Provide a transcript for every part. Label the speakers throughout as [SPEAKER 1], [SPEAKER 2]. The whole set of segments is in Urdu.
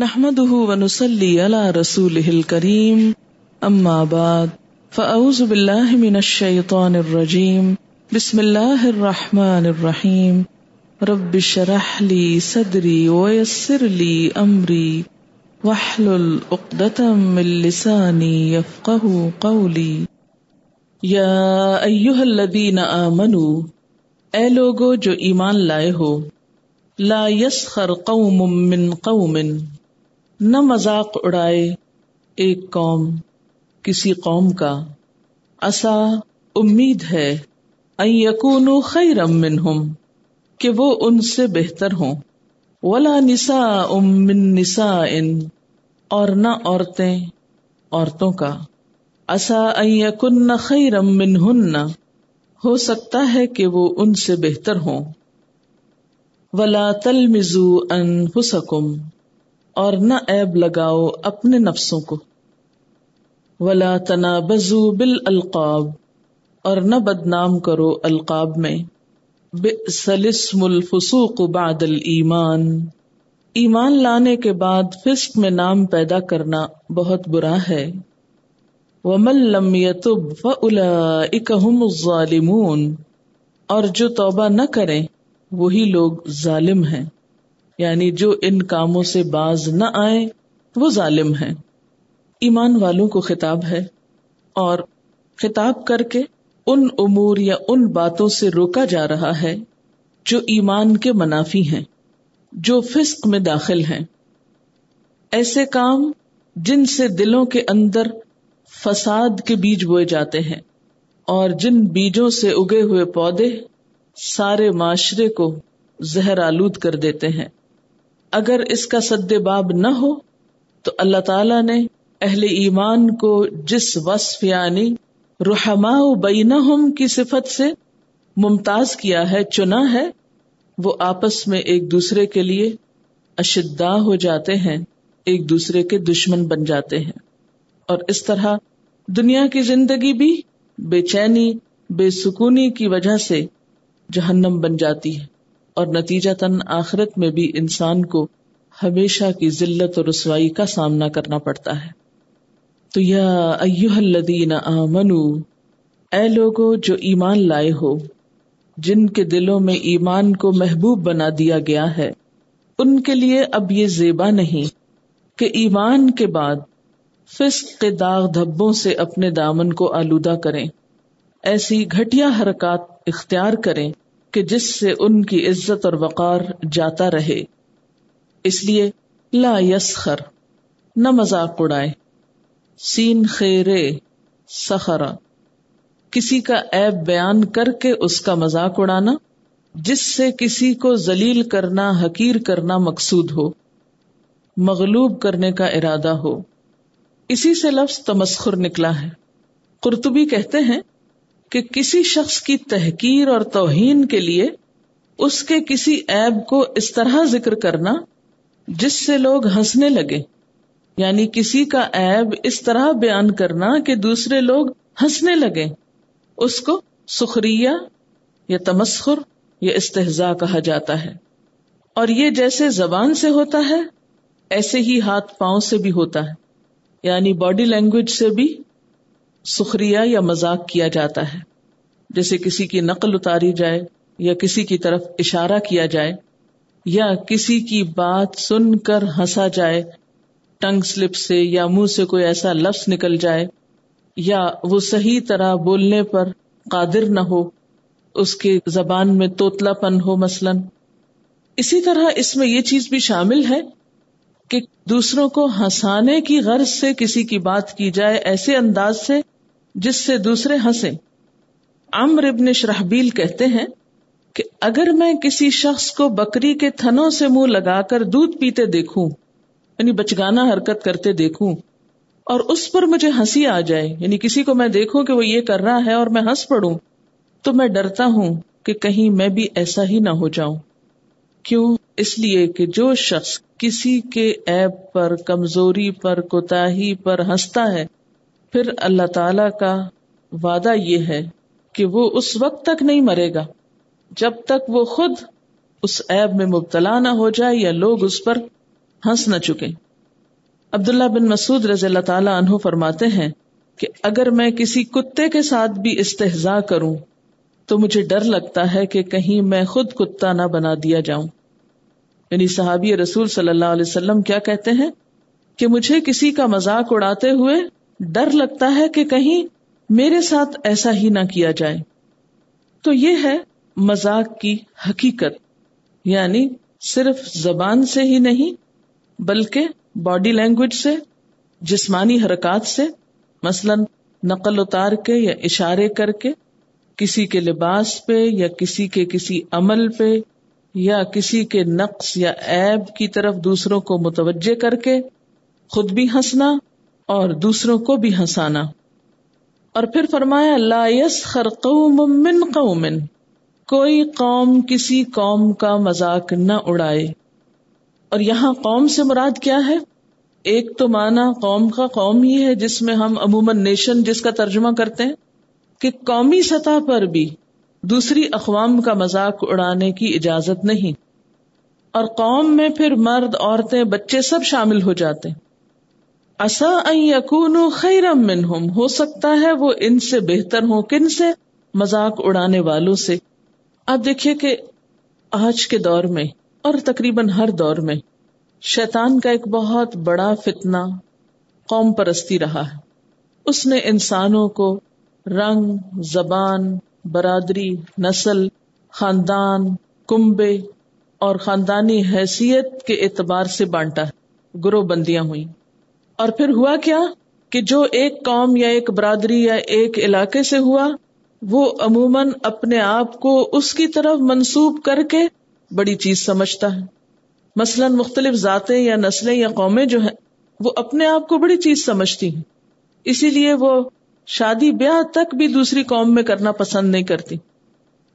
[SPEAKER 1] نحمده ونصلي على رسوله الكريم. أما بعد، فأعوذ بالله من الشيطان الرجيم. بسم الله الرحمن الرحيم. رب اشرح لي صدري ويسر لي أمري. واحلل عقدة من لساني يفقه قولي. یا ایوہ الذین آمنو اے لوگو جو ایمان لائے ہو، لا یسخر قوم من قوم. نہ مذاق اڑائے ایک قوم، کسی قوم کا۔ اسا امید ہے، ان یکونو خیرم منہم، کہ وہ ان سے بہتر ہوں۔ ولا نساء من نساء، اور نہ عورتیں، عورتوں کا۔ اصا کن خیرم من ہن ہو سکتا ہے کہ وہ ان سے بہتر ہوں۔ ولا تل مزو ان اور نہ ایب لگاؤ اپنے نفسوں کو۔ ولا تنا بزو بال القاب اور نہ بدنام کرو القاب میں۔ سلسم الفسوق بعد الایمان ایمان لانے کے بعد فسق میں نام پیدا کرنا بہت برا ہے۔ ومن لم يتب فاولئك هم الظالمون۔ اور جو توبہ نہ کریں، وہی لوگ ظالم ہیں۔ یعنی جو ان کاموں سے باز نہ آئے وہ ظالم ہیں۔ ایمان والوں کو خطاب ہے اور خطاب کر کے ان امور یا ان باتوں سے روکا جا رہا ہے جو ایمان کے منافی ہیں، جو فسق میں داخل ہیں۔ ایسے کام جن سے دلوں کے اندر فساد کے بیج بوئے جاتے ہیں اور جن بیجوں سے اگے ہوئے پودے سارے معاشرے کو زہر آلود کر دیتے ہیں۔ اگر اس کا سد باب نہ ہو، تو اللہ تعالی نے اہل ایمان کو جس وصف یعنی رحما بینہم کی صفت سے ممتاز کیا ہے، چنا ہے، وہ آپس میں ایک دوسرے کے لیے اشدا ہو جاتے ہیں، ایک دوسرے کے دشمن بن جاتے ہیں۔ اور اس طرح دنیا کی زندگی بھی بے چینی، بے سکونی کی وجہ سے جہنم بن جاتی ہے۔ اور نتیجہ تن آخرت میں بھی انسان کو ہمیشہ کی ذلت اور رسوائی کا سامنا کرنا پڑتا ہے۔ تو یا ایوہ الذین آمنو، اے لوگو جو ایمان لائے ہو، جن کے دلوں میں ایمان کو محبوب بنا دیا گیا ہے، ان کے لیے اب یہ زیبا نہیں کہ ایمان کے بعد فسق کے داغ دھبوں سے اپنے دامن کو آلودہ کریں، ایسی گھٹیا حرکات اختیار کریں۔ کہ جس سے ان کی عزت اور وقار جاتا رہے۔ اس لیے لا یسخر، نہ مذاق اڑائے سین خیرے، سخرا۔ کسی کا ایب بیان کر کے اس کا مذاق اڑانا، جس سے کسی کو ذلیل کرنا، حقیر کرنا مقصود ہو۔ مغلوب کرنے کا ارادہ ہو۔ اسی سے لفظ تمسخر نکلا ہے۔ قرطبی کہتے ہیں کہ کسی شخص کی تحقیر اور توہین کے لیے اس کے کسی ایب کو اس طرح ذکر کرنا جس سے لوگ ہنسنے لگے۔ یعنی کسی کا ایب اس طرح بیان کرنا کہ دوسرے لوگ ہنسنے لگے۔ اس کو سخریہ یا تمسخر یا استحضا کہا جاتا ہے۔ اور یہ جیسے زبان سے ہوتا ہے، ایسے ہی ہاتھ پاؤں سے بھی ہوتا ہے۔ یعنی باڈی لینگویج سے بھی سخریا یا مزاق کیا جاتا ہے۔ جیسے کسی کی نقل اتاری جائے یا کسی کی طرف اشارہ کیا جائے یا کسی کی بات سن کر ہنسا جائے، ٹنگ سلپ سے یا منہ سے کوئی ایسا لفظ نکل جائے یا وہ صحیح طرح بولنے پر قادر نہ ہو، اس کے زبان میں توتلا پن ہو مثلاً۔ اسی طرح اس میں یہ چیز بھی شامل ہے کہ دوسروں کو ہنسانے کی غرض سے کسی کی بات کی جائے، ایسے انداز سے جس سے دوسرے ہنسے امر ابن شرحبیل کہتے ہیں کہ اگر میں کسی شخص کو بکری کے تھنوں سے منہ لگا کر دودھ پیتے دیکھوں یعنی بچگانا حرکت کرتے دیکھوں، اور اس پر مجھے ہنسی آ جائے یعنی کسی کو میں دیکھوں کہ وہ یہ کر رہا ہے اور میں ہنس پڑوں، تو میں ڈرتا ہوں کہ کہیں میں بھی ایسا ہی نہ ہو جاؤں۔ کیوں؟ اس لیے کہ جو شخص کسی کے ایپ پر، کمزوری پر کوتا پر ہنستا ہے پھر اللہ تعالی کا وعدہ یہ ہے کہ وہ اس وقت تک نہیں مرے گا جب تک وہ خود اس ایب میں مبتلا نہ ہو جائے یا لوگ اس پر ہنس نہ چکے عبداللہ بن مسعود رضی اللہ تعالی عنہ فرماتے ہیں کہ اگر میں کسی کتے کے ساتھ بھی استحضا کروں تو مجھے ڈر لگتا ہے کہ کہیں میں خود کتا نہ بنا دیا جاؤں۔ یعنی صحابی رسول صلی اللہ علیہ وسلم کیا کہتے ہیں کہ مجھے کسی کا مذاق اڑاتے ہوئے ڈر لگتا ہے کہ کہیں میرے ساتھ ایسا ہی نہ کیا جائے۔ تو یہ ہے مذاق کی حقیقت۔ یعنی صرف زبان سے ہی نہیں، بلکہ باڈی لینگویج سے، جسمانی حرکات سے، مثلا نقل اتار کے یا اشارے کر کے، کسی کے لباس پہ یا کسی کے کسی عمل پہ یا کسی کے نقص یا عیب کی طرف دوسروں کو متوجہ کر کے خود بھی ہنسنا اور دوسروں کو بھی ہنسانا۔ اور پھر فرمایا، لا يسخر قوم من قوم، کوئی قوم کسی قوم کا مذاق نہ اڑائے۔ اور یہاں قوم سے مراد کیا ہے؟ ایک تو مانا قوم کا قوم ہی ہے، جس میں ہم عموماً نیشن جس کا ترجمہ کرتے ہیں، کہ قومی سطح پر بھی دوسری اقوام کا مذاق اڑانے کی اجازت نہیں۔ اور قوم میں پھر مرد، عورتیں، بچے سب شامل ہو جاتے۔ اصا یقون خیرم منہم، ہو سکتا ہے وہ ان سے بہتر ہو کن سے؟ مذاق اڑانے والوں سے۔ آپ دیکھیے کہ آج کے دور میں، اور تقریباً ہر دور میں، شیطان کا ایک بہت بڑا فتنا قوم پرستی رہا ہے۔ اس نے انسانوں کو رنگ، زبان، برادری، نسل، خاندان، کنبے اور خاندانی حیثیت کے اعتبار سے بانٹا۔ ہے گروہ بندیاں ہوئی اور پھر ہوا کیا کہ جو ایک قوم یا ایک برادری یا ایک علاقے سے ہوا، وہ عموماً اپنے آپ کو اس کی طرف منسوب کر کے بڑی چیز سمجھتا ہے۔ مثلاً مختلف ذاتیں یا نسلیں یا قومیں جو ہیں، وہ اپنے آپ کو بڑی چیز سمجھتی ہیں۔ اسی لیے وہ شادی بیاہ تک بھی دوسری قوم میں کرنا پسند نہیں کرتی۔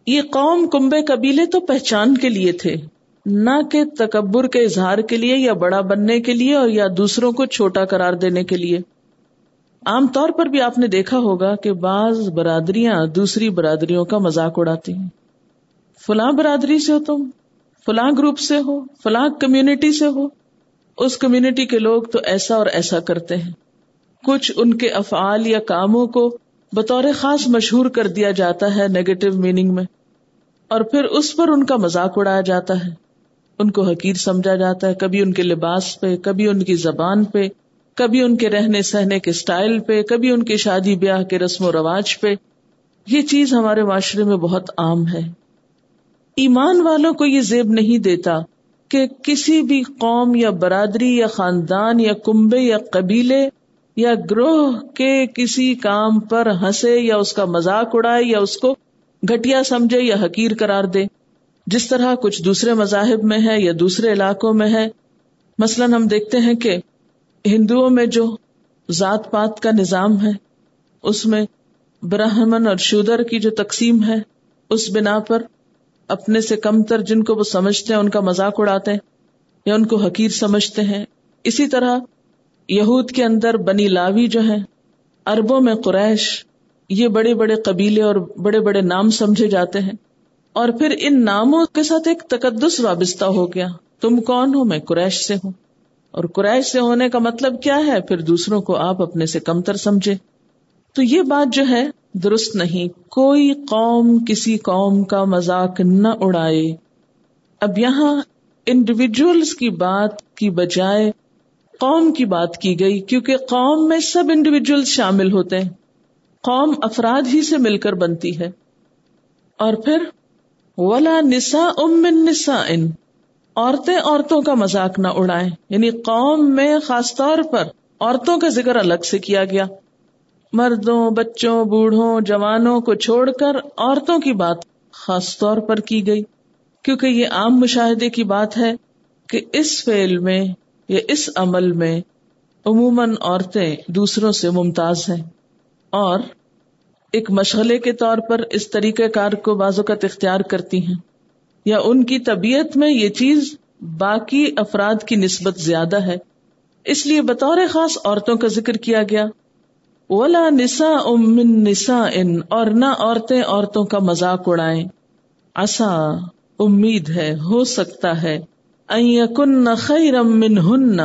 [SPEAKER 1] یہ قوم کمبے قبیلے تو پہچان کے لیے تھے۔ نہ کہ تکبر کے اظہار کے لیے یا بڑا بننے کے لیے اور یا دوسروں کو چھوٹا قرار دینے کے لیے۔ عام طور پر بھی آپ نے دیکھا ہوگا کہ بعض برادریاں دوسری برادریوں کا مذاق اڑاتی ہیں۔ فلاں برادری سے ہو تم، فلاں گروپ سے ہو، فلاں کمیونٹی سے ہو۔ اس کمیونٹی کے لوگ تو ایسا اور ایسا کرتے ہیں۔ کچھ ان کے افعال یا کاموں کو بطور خاص مشہور کر دیا جاتا ہے نیگیٹو میننگ میں اور پھر اس پر ان کا مذاق اڑایا جاتا ہے۔ ان کو حقیر سمجھا جاتا ہے، کبھی ان کے لباس پہ، کبھی ان کی زبان پہ، کبھی ان کے رہنے سہنے کے اسٹائل پہ، کبھی ان کے شادی بیاہ کے رسم و رواج پہ۔ یہ چیز ہمارے معاشرے میں بہت عام ہے۔ ایمان والوں کو یہ زیب نہیں دیتا کہ کسی بھی قوم یا برادری یا خاندان یا کنبے یا قبیلے یا گروہ کے کسی کام پر ہنسے یا اس کا مذاق اڑائے یا اس کو گٹیا سمجھے یا حقیر قرار دے۔ جس طرح کچھ دوسرے مذاہب میں ہے یا دوسرے علاقوں میں ہے، مثلاً ہم دیکھتے ہیں کہ ہندوؤں میں جو ذات پات کا نظام ہے، اس میں برہمن اور شودر کی جو تقسیم ہے، اس بنا پر اپنے سے کم تر جن کو وہ سمجھتے ہیں، ان کا مذاق اڑاتے ہیں یا ان کو حقیر سمجھتے ہیں۔ اسی طرح یہود کے اندر بنی لاوی جو ہے اربوں میں قریش، یہ بڑے بڑے قبیلے اور بڑے بڑے نام سمجھے جاتے ہیں۔ اور پھر ان ناموں کے ساتھ ایک تقدس وابستہ ہو گیا۔ تم کون ہو؟ میں قریش سے ہوں۔ اور قریش سے ہونے کا مطلب کیا ہے؟ پھر دوسروں کو آپ اپنے سے کمتر سمجھے تو یہ بات جو ہے، درست نہیں۔ کوئی قوم کسی قوم کا مذاق نہ اڑائے۔ اب یہاں انڈیویجلس کی بات کی بجائے قوم کی بات کی گئی، کیونکہ قوم میں سب انڈیویجل شامل ہوتے ہیں۔ قوم افراد ہی سے مل کر بنتی ہے۔ اور پھر ولا نسا ام نسا ان عورتیں عورتوں کا مذاق نہ اڑائیں۔ یعنی قوم میں خاص طور پر عورتوں کا ذکر الگ سے کیا گیا۔ مردوں، بچوں، بوڑھوں، جوانوں کو چھوڑ کر عورتوں کی بات خاص طور پر کی گئی۔ کیونکہ یہ عام مشاہدے کی بات ہے کہ اس فیل میں یا اس عمل میں عموماً عورتیں دوسروں سے ممتاز ہیں۔ اور ایک مشغلے کے طور پر اس طریقہ کار کو بازوقت اختیار کرتی ہیں یا ان کی طبیعت میں یہ چیز باقی افراد کی نسبت زیادہ ہے۔ اس لیے بطور خاص عورتوں کا ذکر کیا گیا۔ ولا نسا امن نسا ان اور نہ عورتیں عورتوں کا مذاق اڑائیں۔ ایسا امید ہے، ہو سکتا ہے۔ کن خیر من ہن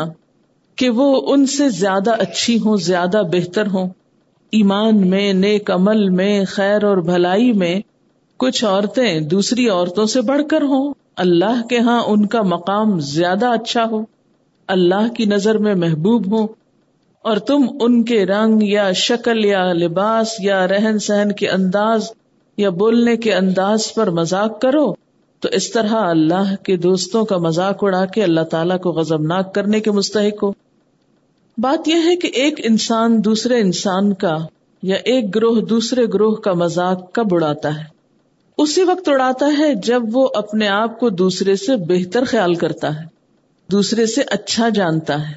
[SPEAKER 1] کہ وہ ان سے زیادہ اچھی ہوں، زیادہ بہتر ہوں۔ ایمان میں، نیک عمل میں، خیر اور بھلائی میں کچھ عورتیں دوسری عورتوں سے بڑھ کر ہوں۔ اللہ کے ہاں ان کا مقام زیادہ اچھا ہو۔ اللہ کی نظر میں محبوب ہوں۔ اور تم ان کے رنگ یا شکل یا لباس یا رہن سہن کے انداز یا بولنے کے انداز پر مذاق کرو۔ تو اس طرح اللہ کے دوستوں کا مذاق اڑا کے اللہ تعالیٰ کو غزبناک کرنے کے مستحق ہو۔ بات یہ ہے کہ ایک انسان دوسرے انسان کا یا ایک گروہ دوسرے گروہ کا مذاق کب اڑاتا ہے؟ اسی وقت اڑاتا ہے جب وہ اپنے آپ کو دوسرے سے بہتر خیال کرتا ہے، دوسرے سے اچھا جانتا ہے،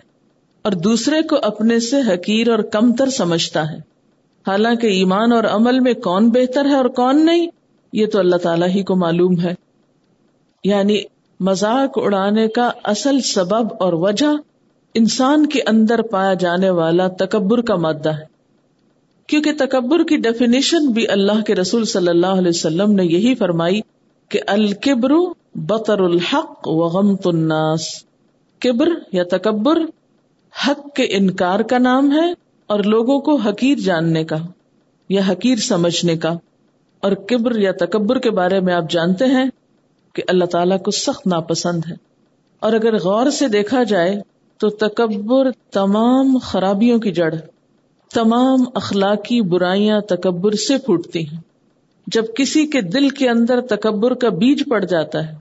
[SPEAKER 1] اور دوسرے کو اپنے سے حقیر اور کمتر سمجھتا ہے۔ حالانکہ ایمان اور عمل میں کون بہتر ہے اور کون نہیں، یہ تو اللہ تعالیٰ ہی کو معلوم ہے۔ یعنی مذاق اڑانے کا اصل سبب اور وجہ انسان کے اندر پایا جانے والا تکبر کا مادہ ہے۔ کیونکہ تکبر کی ڈیفینیشن بھی اللہ کے رسول صلی اللہ علیہ وسلم نے یہی فرمائی کہ الکبر بطر الحق وغمت الناس۔ کبر یا تکبر حق کے انکار کا نام ہے اور لوگوں کو حقیر جاننے کا یا حقیر سمجھنے کا۔ اور کبر یا تکبر کے بارے میں آپ جانتے ہیں کہ اللہ تعالیٰ کو سخت ناپسند ہے۔ اور اگر غور سے دیکھا جائے تو تکبر تمام خرابیوں کی جڑ، تمام اخلاقی برائیاں تکبر سے پھوٹتی ہیں۔ جب کسی کے دل کے اندر تکبر کا بیج پڑ جاتا ہے،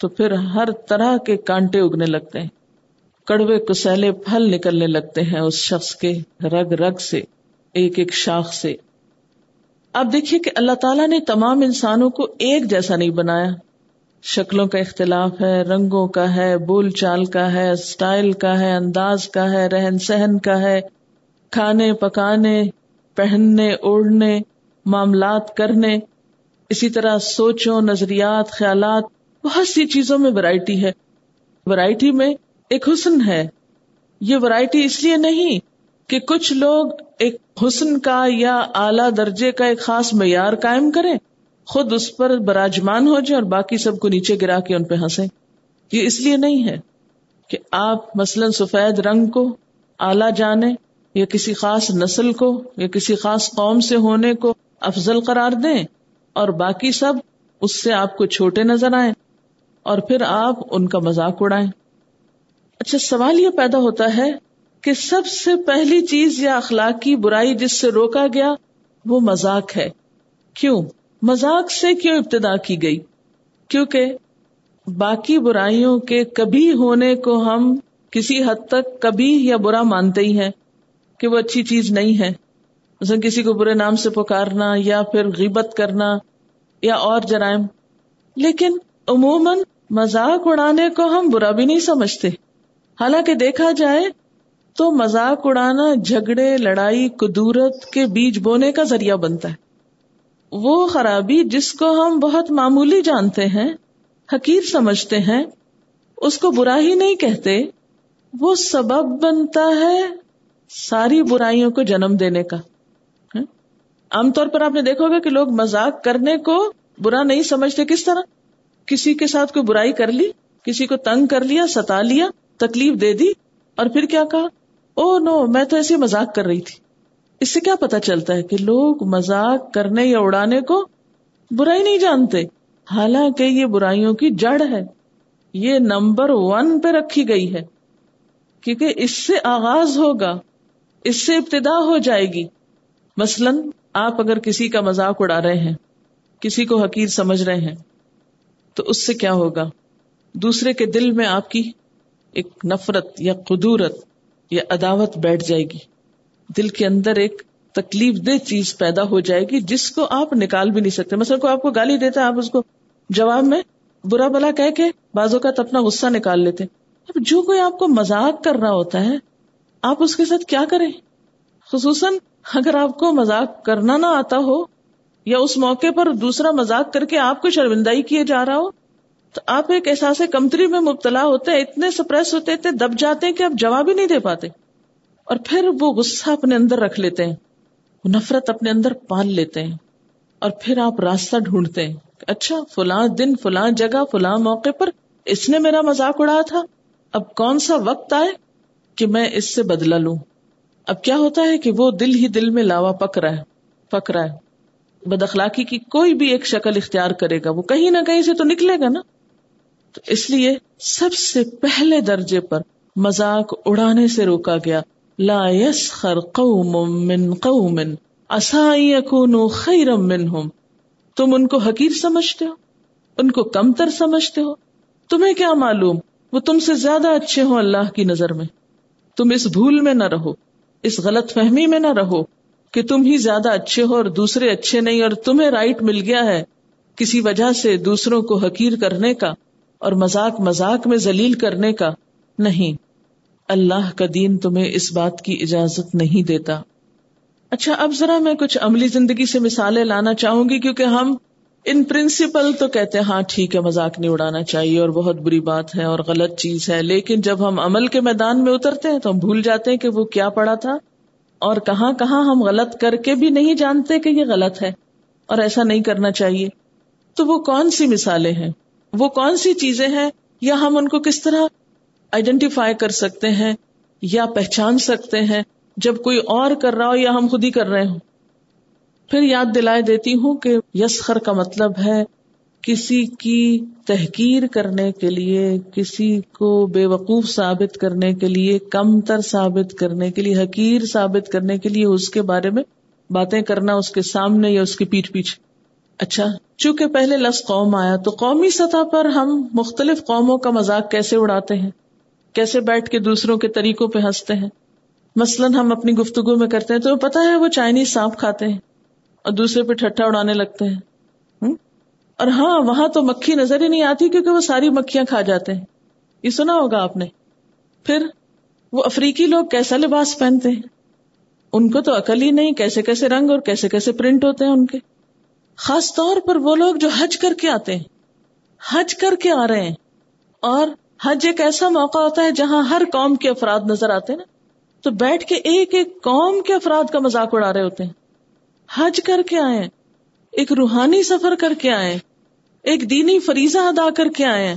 [SPEAKER 1] تو پھر ہر طرح کے کانٹے اگنے لگتے ہیں۔ کڑوے کسیلے پھل نکلنے لگتے ہیں اس شخص کے رگ رگ سے، ایک ایک شاخ سے۔ اب دیکھیے کہ اللہ تعالیٰ نے تمام انسانوں کو ایک جیسا نہیں بنایا۔ شکلوں کا اختلاف ہے، رنگوں کا ہے، بول چال کا ہے اسٹائل کا ہے، انداز کا ہے، رہن سہن کا ہے۔ کھانے، پکانے، پہننے، اوڑھنے، معاملات کرنے، اسی طرح سوچوں، نظریات، خیالات، بہت سی چیزوں میں ورائٹی ہے۔ ورائٹی میں ایک حسن ہے۔ یہ ورائٹی اس لیے نہیں کہ کچھ لوگ ایک حسن کا یا اعلی درجے کا ایک خاص معیار قائم کریں۔ خود اس پر براجمان ہو جائے اور باقی سب کو نیچے گرا کے ان پہ ہنسے یہ اس لیے نہیں ہے کہ آپ مثلاً سفید رنگ کو، اعلی جانے، یا کسی خاص نسل کو، یا کسی خاص قوم سے ہونے کو افضل قرار دیں اور باقی سب اس سے آپ کو چھوٹے نظر آئے اور پھر آپ ان کا مذاق اڑائیں۔ اچھا سوال یہ پیدا ہوتا ہے کہ سب سے پہلی چیز یا اخلاقی برائی جس سے روکا گیا وہ مذاق ہے۔ کیوں؟ مذاق سے کیوں ابتدا کی گئی؟ کیونکہ باقی برائیوں کے کبھی ہونے کو ہم کسی حد تک کبھی یا برا مانتے ہی ہیں کہ وہ اچھی چیز نہیں ہے۔ مثلا کسی کو برے نام سے پکارنا یا پھر غیبت کرنا یا اور جرائم۔ لیکن عموماً مذاق اڑانے کو ہم برا بھی نہیں سمجھتے۔ حالانکہ دیکھا جائے تو مذاق اڑانا جھگڑے، لڑائی، قدورت کے بیج بونے کا ذریعہ بنتا ہے۔ وہ خرابی جس کو ہم بہت معمولی جانتے ہیں، حقیر سمجھتے ہیں، اس کو برا ہی نہیں کہتے، وہ سبب بنتا ہے ساری برائیوں کو جنم دینے کا۔ ہاں؟ عام طور پر آپ نے دیکھو گا کہ لوگ مزاق کرنے کو برا نہیں سمجھتے۔ کس طرح؟ کسی کے ساتھ کوئی برائی کر لی، کسی کو تنگ کر لیا، ستا لیا، تکلیف دے دی، اور پھر کیا کہا؟ او نو، میں تو ایسے مزاق کر رہی تھی۔ اس سے کیا پتا چلتا ہے کہ لوگ مزاق کرنے یا اڑانے کو برائی نہیں جانتے؟ حالانکہ یہ برائیوں کی جڑ ہے۔ یہ نمبر ون پہ رکھی گئی ہے۔ کیونکہ اس سے آغاز ہوگا، اس سے ابتدا ہو جائے گی۔ مثلاً، آپ اگر کسی کا مذاق اڑا رہے ہیں، کسی کو حقیر سمجھ رہے ہیں، تو اس سے کیا ہوگا؟ دوسرے کے دل میں آپ کی ایک نفرت یا قدورت یا عداوت بیٹھ جائے گی۔ دل کے اندر ایک تکلیف دہ چیز پیدا ہو جائے گی جس کو آپ نکال بھی نہیں سکتے۔ مثلا کو آپ کو گالی دیتا ہے، آپ اس کو جواب میں برا بلا کہہ کے بازو کا اپنا غصہ نکال لیتے اب جو کوئی آپ کو مزاق کر رہا ہوتا ہے، آپ اس کے ساتھ کیا کریں؟ خصوصاً اگر آپ کو مزاق کرنا نہ آتا ہو یا اس موقع پر دوسرا مزاق کر کے آپ کو شرمندائی کیے جا رہا ہو، تو آپ ایک احساس کمتری میں مبتلا ہوتے ہیں اتنے سپریس ہوتے، اتنے دب جاتے ہیں کہ آپ جواب ہی نہیں دے پاتے۔ اور پھر وہ غصہ اپنے اندر رکھ لیتے ہیں۔ وہ نفرت اپنے اندر پال لیتے ہیں۔ اور پھر آپ راستہ ڈھونڈتے ہیں اچھا فلاں دن، فلاں جگہ، فلاں موقع پر اس نے میرا مزاق اڑایا تھا۔ اب کون سا وقت آئے کہ میں اس سے بدلا لوں؟ اب کیا ہوتا ہے کہ وہ دل ہی دل میں لاوا پک رہا ہے، پک رہا ہے۔ بد اخلاقی کی کوئی بھی ایک شکل اختیار کرے گا۔ وہ کہیں نہ کہیں سے تو نکلے گا نا۔ تو اس لیے سب سے پہلے درجے پر مزاق اڑانے سے روکا گیا۔ لا يسخر قوم من قوم. اکونوا خیرا منهم. تم ان کو حقیر سمجھتے ہو؟ ان کو کم تر سمجھتے ہو؟ تمہیں کیا معلوم؟ وہ تم سے زیادہ اچھے ہو اللہ کی نظر میں. تم اس بھول میں نہ رہو، اس غلط فہمی میں نہ رہو کہ تم ہی زیادہ اچھے ہو اور دوسرے اچھے نہیں اور تمہیں رائٹ مل گیا ہے کسی وجہ سے دوسروں کو حقیر کرنے کا اور مزاق مزاق میں ذلیل کرنے کا نہیں۔ اللہ کا دین تمہیں اس بات کی اجازت نہیں دیتا۔ اچھا اب ذرا میں کچھ عملی زندگی سے مثالیں لانا چاہوں گی، کیونکہ ہم ان پرنسپل تو کہتے ہیں ہاں ٹھیک ہے، مذاق نہیں اڑانا چاہیے اور بہت بری بات ہے اور غلط چیز ہے، لیکن جب ہم عمل کے میدان میں اترتے ہیں تو ہم بھول جاتے ہیں کہ وہ کیا پڑا تھا۔ اور کہاں کہاں ہم غلط کر کے بھی نہیں جانتے کہ یہ غلط ہے اور ایسا نہیں کرنا چاہیے۔ تو وہ کون سی مثالیں ہیں؟ وہ کون سی چیزیں ہیں؟ یا ہم ان کو کس طرح آئیڈینٹیفائی کر سکتے ہیں یا پہچان سکتے ہیں جب کوئی اور کر رہا ہو یا ہم خود ہی کر رہے ہوں۔ پھر یاد دلائے دیتی ہوں کہ یسخر کا مطلب ہے کسی کی تحقیر کرنے کے لیے، کسی کو بے وقوف ثابت کرنے کے لیے کم تر ثابت کرنے کے لیے، حقیر ثابت کرنے کے لیے اس کے بارے میں باتیں کرنا اس کے سامنے یا اس کی پیٹ پیچھے۔ اچھا چونکہ پہلے لفظ قوم آیا تو قومی سطح پر ہم مختلف قوموں کا مذاق کیسے اڑاتے ہیں؟ کیسے بیٹھ کے دوسروں کے طریقوں پہ ہنستے ہیں؟ مثلاً ہم اپنی گفتگو میں کرتے ہیں تو پتا ہے وہ چائنیز سانپ کھاتے ہیں اور دوسرے پہ ٹھٹا اڑانے لگتے ہیں۔ اور ہاں وہاں تو مکھی نظر ہی نہیں آتی کیونکہ وہ ساری مکھیاں کھا جاتے ہیں۔ یہ سنا ہوگا آپ نے۔ پھر وہ افریقی لوگ کیسا لباس پہنتے ہیں؟ ان کو تو عقل ہی نہیں کیسے کیسے رنگ اور کیسے کیسے پرنٹ ہوتے ہیں ان کے۔ خاص طور پر وہ لوگ جو حج کر کے آتے ہیں۔ حج کر کے آ رہے ہیں۔ اور حج ایک ایسا موقع ہوتا ہے جہاں ہر قوم کے افراد نظر آتے ہیں نا؟ تو بیٹھ کے ایک ایک قوم کے افراد کا مذاق اڑا رہے ہوتے ہیں۔ حج کر کے آئے ایک روحانی سفر کر کے آئے ایک دینی فریضہ ادا کر کے آئے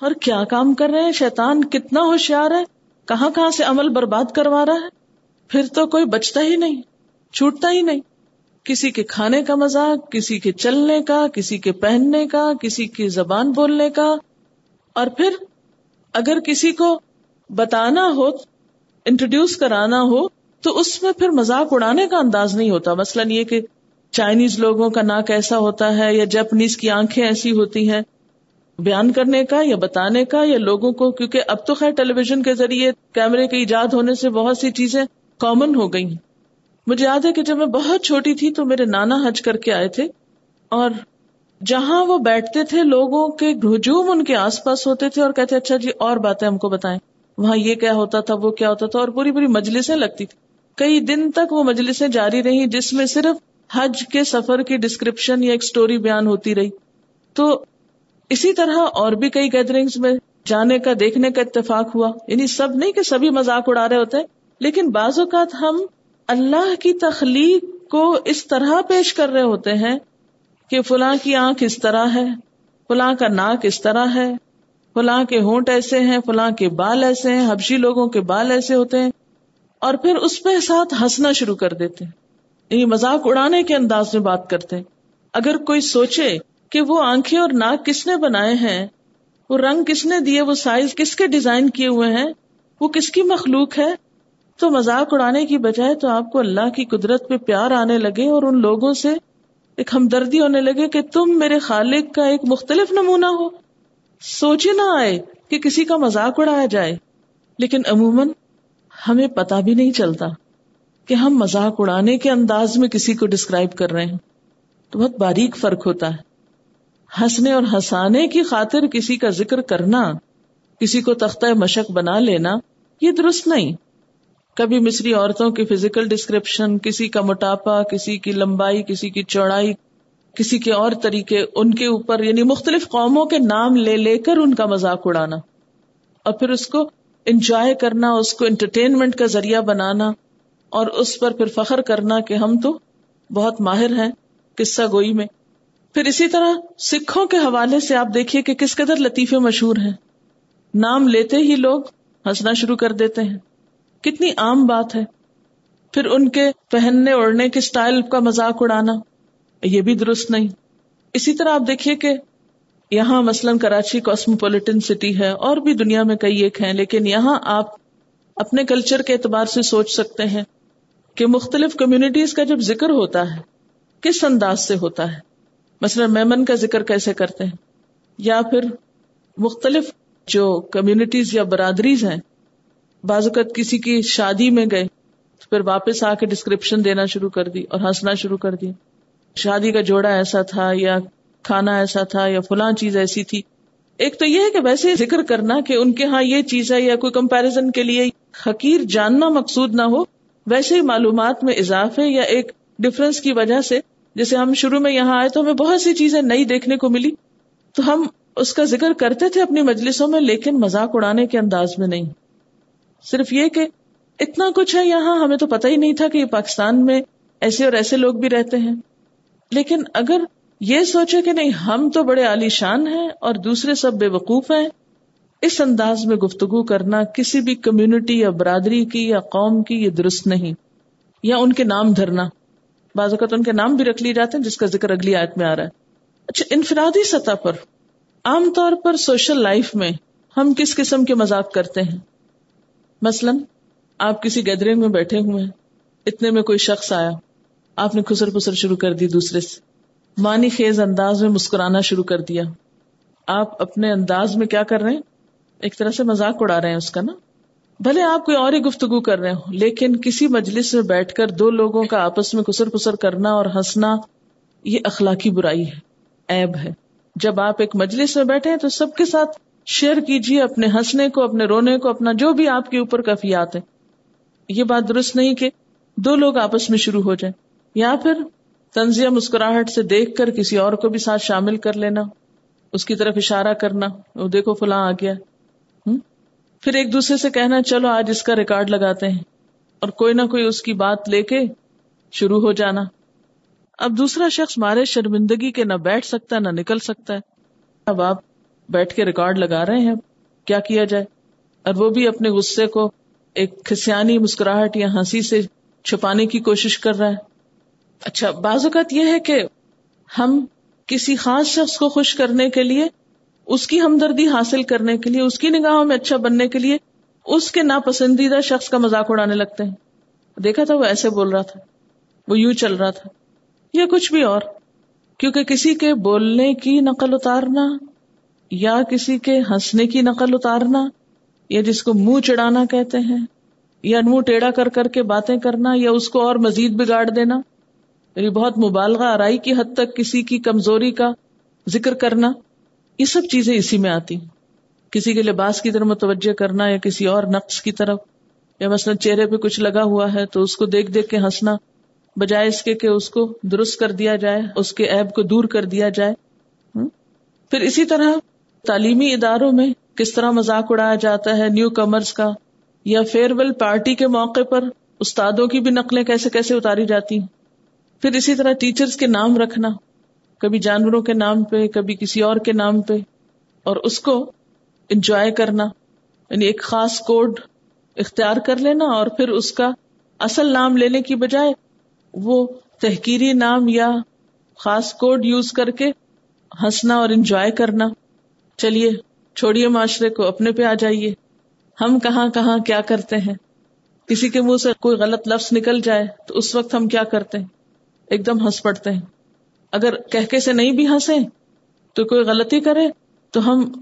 [SPEAKER 1] اور کیا کام کر رہے ہیں؟ شیطان کتنا ہوشیار ہے، کہاں کہاں سے عمل برباد کروا رہا ہے؟ پھر تو کوئی بچتا ہی نہیں، چھوٹتا ہی نہیں۔ کسی کے کھانے کا مزاق کسی کے چلنے کا، کسی کے پہننے کا، کسی کی زبان بولنے کا اور پھر اگر کسی کو بتانا ہو انٹروڈیوس کرانا ہو، تو اس میں پھر مذاق اڑانے کا انداز نہیں ہوتا۔ مثلاً یہ کہ چائنیز لوگوں کا ناک ایسا ہوتا ہے یا جاپنیز کی آنکھیں ایسی ہوتی ہیں۔ بیان کرنے کا یا بتانے کا یا لوگوں کو، کیونکہ اب تو خیر ٹیلی ویژن کے ذریعے کیمرے کے ایجاد ہونے سے بہت سی چیزیں کامن ہو گئی ہیں۔ مجھے یاد ہے کہ جب میں بہت چھوٹی تھی تو میرے نانا حج کر کے آئے تھے اور جہاں وہ بیٹھتے تھے، لوگوں کے ہجوم ان کے آس پاس ہوتے تھے اور کہتے اچھا جی اور باتیں ہم کو بتائیں۔ وہاں یہ کیا ہوتا تھا، وہ کیا ہوتا تھا، اور پوری پوری مجلسیں لگتی تھی کئی دن تک وہ مجلسیں جاری رہی جس میں صرف حج کے سفر کی ڈسکرپشن یا ایک سٹوری بیان ہوتی رہی۔ تو اسی طرح اور بھی کئی گیدرنگ میں جانے کا، دیکھنے کا اتفاق ہوا۔ یعنی سب نہیں کہ سبھی مذاق اڑا رہے ہوتے، لیکن بعض اوقات ہم اللہ کی تخلیق کو اس طرح پیش کر رہے ہوتے ہیں کہ فلاں کی آنکھ اس طرح ہے، فلاں کا ناک اس طرح ہے، فلاں کے ہونٹ ایسے ہیں، فلاں کے بال ایسے ہیں، حبشی لوگوں کے بال ایسے ہوتے ہیں، اور پھر اس پہ ساتھ ہنسنا شروع کر دیتے یعنی مذاق اڑانے کے انداز میں بات کرتے اگر کوئی سوچے کہ وہ آنکھیں اور ناک کس نے بنائے ہیں، وہ رنگ کس نے دیے، وہ سائز کس کے ڈیزائن کیے ہوئے ہیں، وہ کس کی مخلوق ہے، تو مذاق اڑانے کی بجائے تو آپ کو اللہ کی قدرت پہ پیار آنے لگے اور ان لوگوں سے ایک ہمدردی ہونے لگے کہ تم میرے خالق کا ایک مختلف نمونہ ہو۔ سوچے نہ آئے کہ کسی کا مذاق اڑایا جائے۔ لیکن عموماً ہمیں پتا بھی نہیں چلتا کہ ہم مذاق اڑانے کے انداز میں کسی کو ڈسکرائب کر رہے ہیں۔ تو بہت باریک فرق ہوتا ہے۔ ہنسنے اور ہنسانے کی خاطر کسی کا ذکر کرنا، کسی کو تختہ مشق بنا لینا، یہ درست نہیں۔ کبھی مصری عورتوں کی فزیکل ڈسکرپشن کسی کا موٹاپا، کسی کی لمبائی، کسی کی چوڑائی، کسی کے اور طریقے، ان کے اوپر یعنی مختلف قوموں کے نام لے لے کر ان کا مذاق اڑانا۔ اور پھر اس کو انجوائے کرنا، اس کو انٹرٹینمنٹ کا ذریعہ بنانا، اور اس پر پھر فخر کرنا کہ ہم تو بہت ماہر ہیں قصہ گوئی میں۔ پھر اسی طرح سکھوں کے حوالے سے آپ دیکھیے کہ کس قدر لطیفے مشہور ہیں۔ نام لیتے ہی لوگ ہنسنا شروع کر دیتے ہیں۔ کتنی عام بات ہے۔ پھر ان کے پہننے اوڑھنے کے اسٹائل کا مذاق اڑانا، یہ بھی درست نہیں۔ اسی طرح آپ دیکھیے کہ یہاں مثلاً کراچی کاسموپولیٹن سٹی ہے، اور بھی دنیا میں کئی ایک ہیں، لیکن یہاں آپ اپنے کلچر کے اعتبار سے سوچ سکتے ہیں کہ مختلف کمیونٹیز کا جب ذکر ہوتا ہے، کس انداز سے ہوتا ہے؟ مثلاً میمن کا ذکر کیسے کرتے ہیں؟ یا پھر مختلف جو کمیونٹیز یا برادریز ہیں اوقات کسی کی شادی میں گئے پھر واپس آ کے ڈسکرپشن دینا شروع کر دی اور ہنسنا شروع کر دی۔ شادی کا جوڑا ایسا تھا یا کھانا ایسا تھا یا فلاں چیز ایسی تھی۔ ایک تو یہ ہے کہ ویسے ذکر کرنا کہ ان کے ہاں یہ چیز ہے یا کوئی کمپیرزن کے لیے حقیر جاننا مقصود نہ ہو، ویسے ہی معلومات میں اضافے یا ایک ڈفرنس کی وجہ سے۔ جیسے ہم شروع میں یہاں آئے تو ہمیں بہت سی چیزیں نئی دیکھنے کو ملی۔ تو ہم اس کا ذکر کرتے تھے اپنی مجلسوں میں، لیکن مذاق اڑانے کے انداز میں نہیں۔ صرف یہ کہ اتنا کچھ ہے، یہاں ہمیں تو پتہ ہی نہیں تھا کہ یہ پاکستان میں ایسے اور ایسے لوگ بھی رہتے ہیں۔ لیکن اگر یہ سوچے کہ نہیں، ہم تو بڑے عالی شان ہیں اور دوسرے سب بے وقوف ہیں، اس انداز میں گفتگو کرنا کسی بھی کمیونٹی یا برادری کی یا قوم کی یہ درست نہیں۔ یا ان کے نام دھرنا۔ بعض اوقات ان کے نام بھی رکھ لیے جاتے ہیں، جس کا ذکر اگلی آیت میں آ رہا ہے۔ اچھا انفرادی سطح پر، عام طور پر سوشل لائف میں ہم کس قسم کے مذاق کرتے ہیں؟ مثلاً آپ کسی گیدرنگ میں بیٹھے ہوئے ہیں، اتنے میں کوئی شخص آیا، آپ نے خسر پسر شروع کر دی دوسرے سے۔ مانی خیز انداز میں مسکرانا شروع کر دیا۔ آپ اپنے انداز میں کیا کر رہے ہیں؟ ایک طرح سے مذاق اڑا رہے ہیں اس کا نا۔ بھلے آپ کوئی اور ہی گفتگو کر رہے ہو لیکن کسی مجلس میں بیٹھ کر دو لوگوں کا آپس میں کسر پسر کرنا اور ہنسنا، یہ اخلاقی برائی ہے ایب ہے۔ جب آپ ایک مجلس میں بیٹھے ہیں تو سب کے ساتھ شیئر کیجیے اپنے ہنسنے کو، اپنے رونے کو، اپنا جو بھی آپ کے اوپر کفیات ہے یہ بات درست نہیں کہ دو لوگ آپس میں شروع ہو جائیں۔ یا پھر تنزیہ مسکراہٹ سے دیکھ کر کسی اور کو بھی ساتھ شامل کر لینا، اس کی طرف اشارہ کرنا، وہ دیکھو فلاں آ گیا۔ پھر ایک دوسرے سے کہنا، چلو آج اس کا ریکارڈ لگاتے ہیں۔ اور کوئی نہ کوئی اس کی بات لے کے شروع ہو جانا۔ اب دوسرا شخص مارے، شرمندگی کے نہ بیٹھ سکتا، نہ نکل سکتا ہے۔ اب آپ بیٹھ کے ریکارڈ لگا رہے ہیں، کیا کیا جائے؟ اور وہ بھی اپنے غصے کو ایک کھسیانی مسکراہٹ یا ہنسی سے چھپانے کی کوشش کر رہا ہے۔ اچھا بعض اوقات یہ ہے کہ ہم کسی خاص شخص کو خوش کرنے کے لیے، اس کی ہمدردی حاصل کرنے کے لیے، اس کی نگاہوں میں اچھا بننے کے لیے اس کے ناپسندیدہ شخص کا مذاق اڑانے لگتے ہیں۔ دیکھا تھا وہ ایسے بول رہا تھا، وہ یوں چل رہا تھا۔ یا کچھ بھی اور، کیونکہ کسی کے بولنے کی نقل اتارنا یا کسی کے ہنسنے کی نقل اتارنا، یا جس کو منہ چڑھانا کہتے ہیں، یا منہ ٹیڑھا کر کر کے باتیں کرنا، یا اس کو اور مزید بگاڑ دینا۔ یعنی بہت مبالغہ، آرائی کی حد تک کسی کی کمزوری کا ذکر کرنا، یہ سب چیزیں اسی میں آتی کسی کے لباس کی طرف متوجہ کرنا، یا کسی اور نقص کی طرف، یا مثلاً چہرے پہ کچھ لگا ہوا ہے تو اس کو دیکھ دیکھ کے ہنسنا، بجائے اس کے کہ اس کو درست کر دیا جائے، اس کے ایب کو دور کر دیا جائے۔ پھر اسی طرح تعلیمی اداروں میں کس طرح مذاق اڑایا جاتا ہے نیو کمرس کا یا فیئر ویل پارٹی کے موقع پر استادوں کی بھی نقلیں کیسے کیسے اتاری جاتی ہیں؟ پھر اسی طرح ٹیچرز کے نام رکھنا، کبھی جانوروں کے نام پہ، کبھی کسی اور کے نام پہ، اور اس کو انجوائے کرنا یعنی ایک خاص کوڈ اختیار کر لینا اور پھر اس کا اصل نام لینے کی بجائے وہ تحقیری نام یا خاص کوڈ یوز کر کے ہنسنا اور انجوائے کرنا۔ چلیے، چھوڑیے معاشرے کو، اپنے پہ آ جائیے۔ ہم کہاں کہاں کیا کرتے ہیں؟ کسی کے منہ سے کوئی غلط لفظ نکل جائے تو اس وقت ہم کیا کرتے ہیں؟ ایک دم ہنس پڑتے ہیں۔ اگر کہکے سے نہیں بھی ہنسے تو کوئی غلطی کرے تو ہم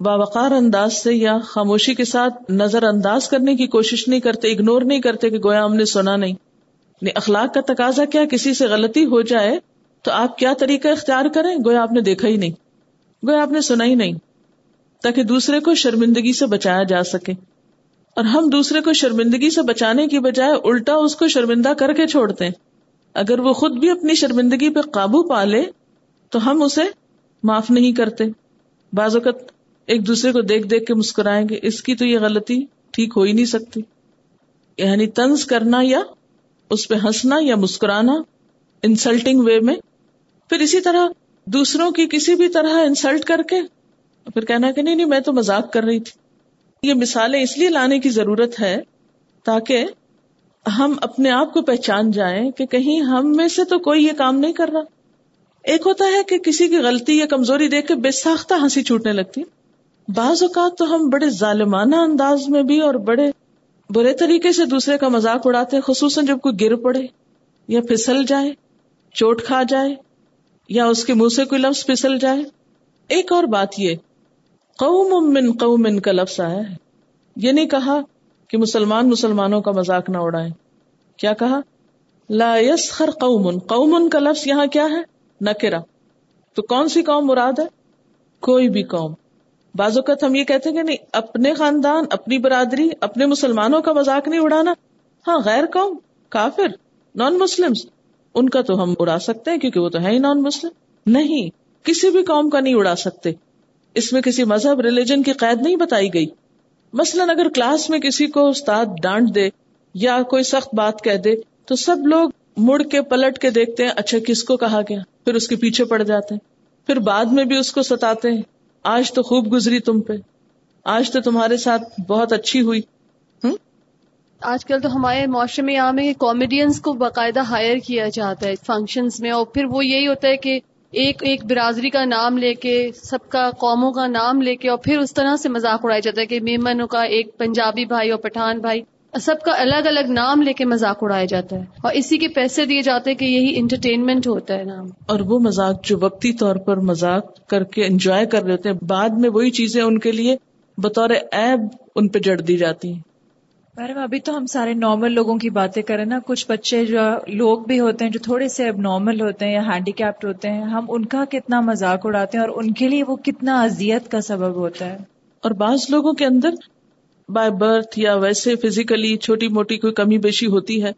[SPEAKER 1] باوقار انداز سے یا خاموشی کے ساتھ نظر انداز کرنے کی کوشش نہیں کرتے اگنور نہیں کرتے کہ گویا ہم نے سنا نہیں۔ یعنی اخلاق کا تقاضا کیا کسی سے غلطی ہو جائے تو آپ کیا طریقہ اختیار کریں؟ گویا آپ نے دیکھا ہی نہیں۔ گویا آپ نے سنا ہی نہیں، تاکہ دوسرے کو شرمندگی سے بچایا جا سکے۔ اور ہم دوسرے کو شرمندگی سے بچانے کی بجائے الٹا اس کو شرمندہ کر کے چھوڑتے ہیں۔ اگر وہ خود بھی اپنی شرمندگی پہ قابو پا لے، تو ہم اسے معاف نہیں کرتے۔ بعض اوقات ایک دوسرے کو دیکھ دیکھ کے مسکرائیں گے اس کی تو یہ غلطی ٹھیک ہو ہی نہیں سکتی۔ یعنی تنز کرنا یا اس پہ ہنسنا یا مسکرانا انسلٹنگ وے میں، پھر اسی طرح دوسروں کی کسی بھی طرح انسلٹ کر کے پھر کہنا کہ نہیں نہیں، میں تو مزاق کر رہی تھی۔ یہ مثالیں اس لیے لانے کی ضرورت ہے تاکہ ہم اپنے آپ کو پہچان جائیں کہ کہیں ہم میں سے تو کوئی یہ کام نہیں کر رہا۔ ایک ہوتا ہے کہ کسی کی غلطی یا کمزوری دیکھ کے بے ساختہ ہنسی چھوٹنے لگتی۔ بعض اوقات تو ہم بڑے ظالمانہ انداز میں بھی اور بڑے برے طریقے سے دوسرے کا مذاق اڑاتے ہیں خصوصاً جب کوئی گر پڑے یا پھسل جائے، چوٹ کھا جائے۔ یا اس کے منہ سے کوئی لفظ پھسل جائے؟ ایک اور بات یہ قوم من قوم کا لفظ آیا ہے۔ یہ نہیں کہا کہ مسلمان مسلمانوں کا مذاق نہ اڑائیں۔ کیا کہا؟ لا یسخر قوم قوم کا لفظ یہاں کیا ہے؟ نکرا تو کون سی قوم مراد ہے؟ کوئی بھی قوم۔ بعض اوقات ہم یہ کہتے ہیں کہ نہیں، اپنے خاندان، اپنی برادری، اپنے مسلمانوں کا مذاق نہیں اڑانا۔ ہاں غیر قوم، کافر نان مسلم ان کا تو ہم اڑا سکتے ہیں کیونکہ وہ تو ہے ہی نان مسلم نہیں، کسی بھی قوم کا نہیں اڑا سکتے۔ اس میں کسی مذہب ریلیجن کی قید نہیں بتائی گئی۔ مثلاً اگر کلاس میں کسی کو استاد ڈانٹ دے یا کوئی سخت بات کہہ دے، تو سب لوگ مڑ کے پلٹ کے دیکھتے ہیں اچھا کس کو کہا گیا؟ پھر اس کے پیچھے پڑ جاتے ہیں۔ پھر بعد میں بھی اس کو ستاتے ہیں۔ آج تو خوب گزری تم پہ۔ آج تو تمہارے ساتھ بہت اچھی ہوئی۔
[SPEAKER 2] آج کل تو ہمارے معاشرے میں یہاں میں کامیڈینس کو باقاعدہ ہائر کیا جاتا ہے فنکشنز میں اور پھر وہ یہی ہوتا ہے کہ ایک ایک برادری کا نام لے کے، سب کا قوموں کا نام لے کے اور پھر اس طرح سے مذاق اڑایا جاتا ہے کہ میمنوں کا ایک پنجابی بھائی اور پٹھان بھائی، سب کا الگ الگ نام لے کے مذاق اڑایا جاتا ہے اور اسی کے پیسے دیے جاتے ہیں کہ یہی انٹرٹینمنٹ ہوتا ہے نام۔
[SPEAKER 1] اور وہ مذاق جو وقتی طور پر مذاق کر کے انجوائے کر رہے ہوتے ہیں، بعد میں وہی چیزیں ان کے لیے بطور ایب ان پہ جڑ دی جاتی ہیں۔
[SPEAKER 3] میڈم ابھی تو ہم سارے نارمل لوگوں کی باتیں کریں نا۔ کچھ بچے جو لوگ بھی ہوتے ہیں جو تھوڑے سے اب نارمل ہوتے ہیں یا ہینڈی کیپڈ ہوتے ہیں، ہم ان کا کتنا مذاق اڑاتے ہیں اور ان کے لیے وہ کتنا اذیت کا سبب ہوتا ہے۔
[SPEAKER 1] اور بعض لوگوں کے اندر بائی برتھ یا ویسے فزیکلی چھوٹی موٹی کوئی کمی بیشی ہوتی ہے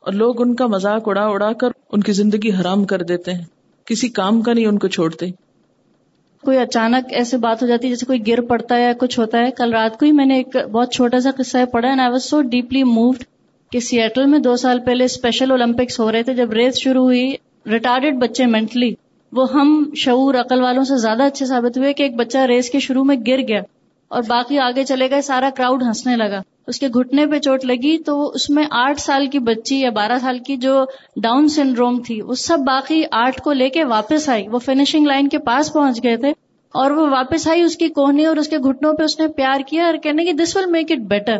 [SPEAKER 1] اور لوگ ان کا مذاق اڑا اڑا کر ان کی زندگی حرام کر دیتے ہیں۔ کسی کام کا نہیں ان کو چھوڑتے۔
[SPEAKER 4] کوئی اچانک ایسے بات ہو جاتی ہے جیسے کوئی گر پڑتا ہے یا کچھ ہوتا ہے؟ کل رات کو ہی میں نے ایک بہت چھوٹا سا قصہ پڑھا and I was so deeply moved کہ سیٹل میں دو سال پہلے اسپیشل اولمپکس ہو رہے تھے جب ریس شروع ہوئی ریٹارڈیڈ بچے مینٹلی وہ ہم شعور عقل والوں سے زیادہ اچھے ثابت ہوئے کہ ایک بچہ ریس کے شروع میں گر گیا۔ اور باقی آگے چلے گئے، سارا کراؤڈ ہنسنے لگا۔ اس کے گھٹنے پہ چوٹ لگی تو اس میں آٹھ سال کی بچی یا بارہ سال کی جو ڈاؤن سنڈروم تھی، وہ سب باقی آرٹ کو لے کے واپس آئی۔ وہ فنیشنگ لائن کے پاس پہنچ گئے تھے اور وہ واپس آئی اس کی کوہنی اور اس کے گھٹنوں پہ اس نے پیار کیا اور کہنے کی this will make it better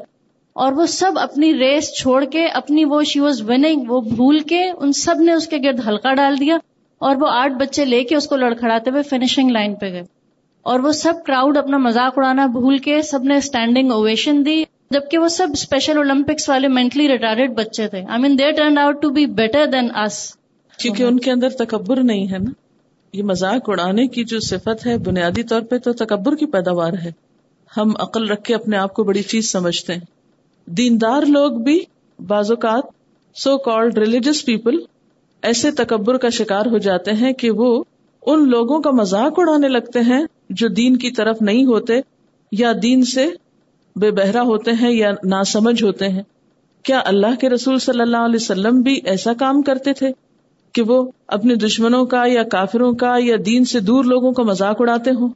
[SPEAKER 4] اور وہ سب اپنی ریس چھوڑ کے، اپنی وہ شی واز وننگ وہ بھول کے ان سب نے اس کے گرد ہلکا ڈال دیا اور وہ آٹھ بچے لے کے اس کو لڑکھڑاتے ہوئے فنیشنگ لائن پہ گئے۔ اور وہ سب کراؤڈ اپنا مذاق اڑانا بھول کے سب نے اسٹینڈنگ اویشن دی، جبکہ وہ سب اسپیشل اولمپکس والے مینٹلی ریٹائرڈ بچے تھے۔ I mean they turn out to be better than us
[SPEAKER 1] کیونکہ ان کے اندر تکبر نہیں ہے نا۔ یہ مذاق اڑانے کی جو صفت ہے، بنیادی طور پہ تو تکبر کی پیداوار ہے۔ ہم عقل رکھ کے اپنے آپ کو بڑی چیز سمجھتے ہیں۔ دیندار لوگ بھی بعض اوقات سو کالڈ ریلیجس پیپل ایسے تکبر کا شکار ہو جاتے ہیں کہ وہ ان لوگوں کا مذاق اڑانے لگتے ہیں جو دین کی طرف نہیں ہوتے یا دین سے بے بہرا ہوتے ہیں یا نا سمجھ ہوتے ہیں، کیا اللہ کے رسول صلی اللہ علیہ وسلم بھی ایسا کام کرتے تھے کہ وہ اپنے دشمنوں کا یا کافروں کا یا دین سے دور لوگوں کا مذاق اڑاتے ہوں؟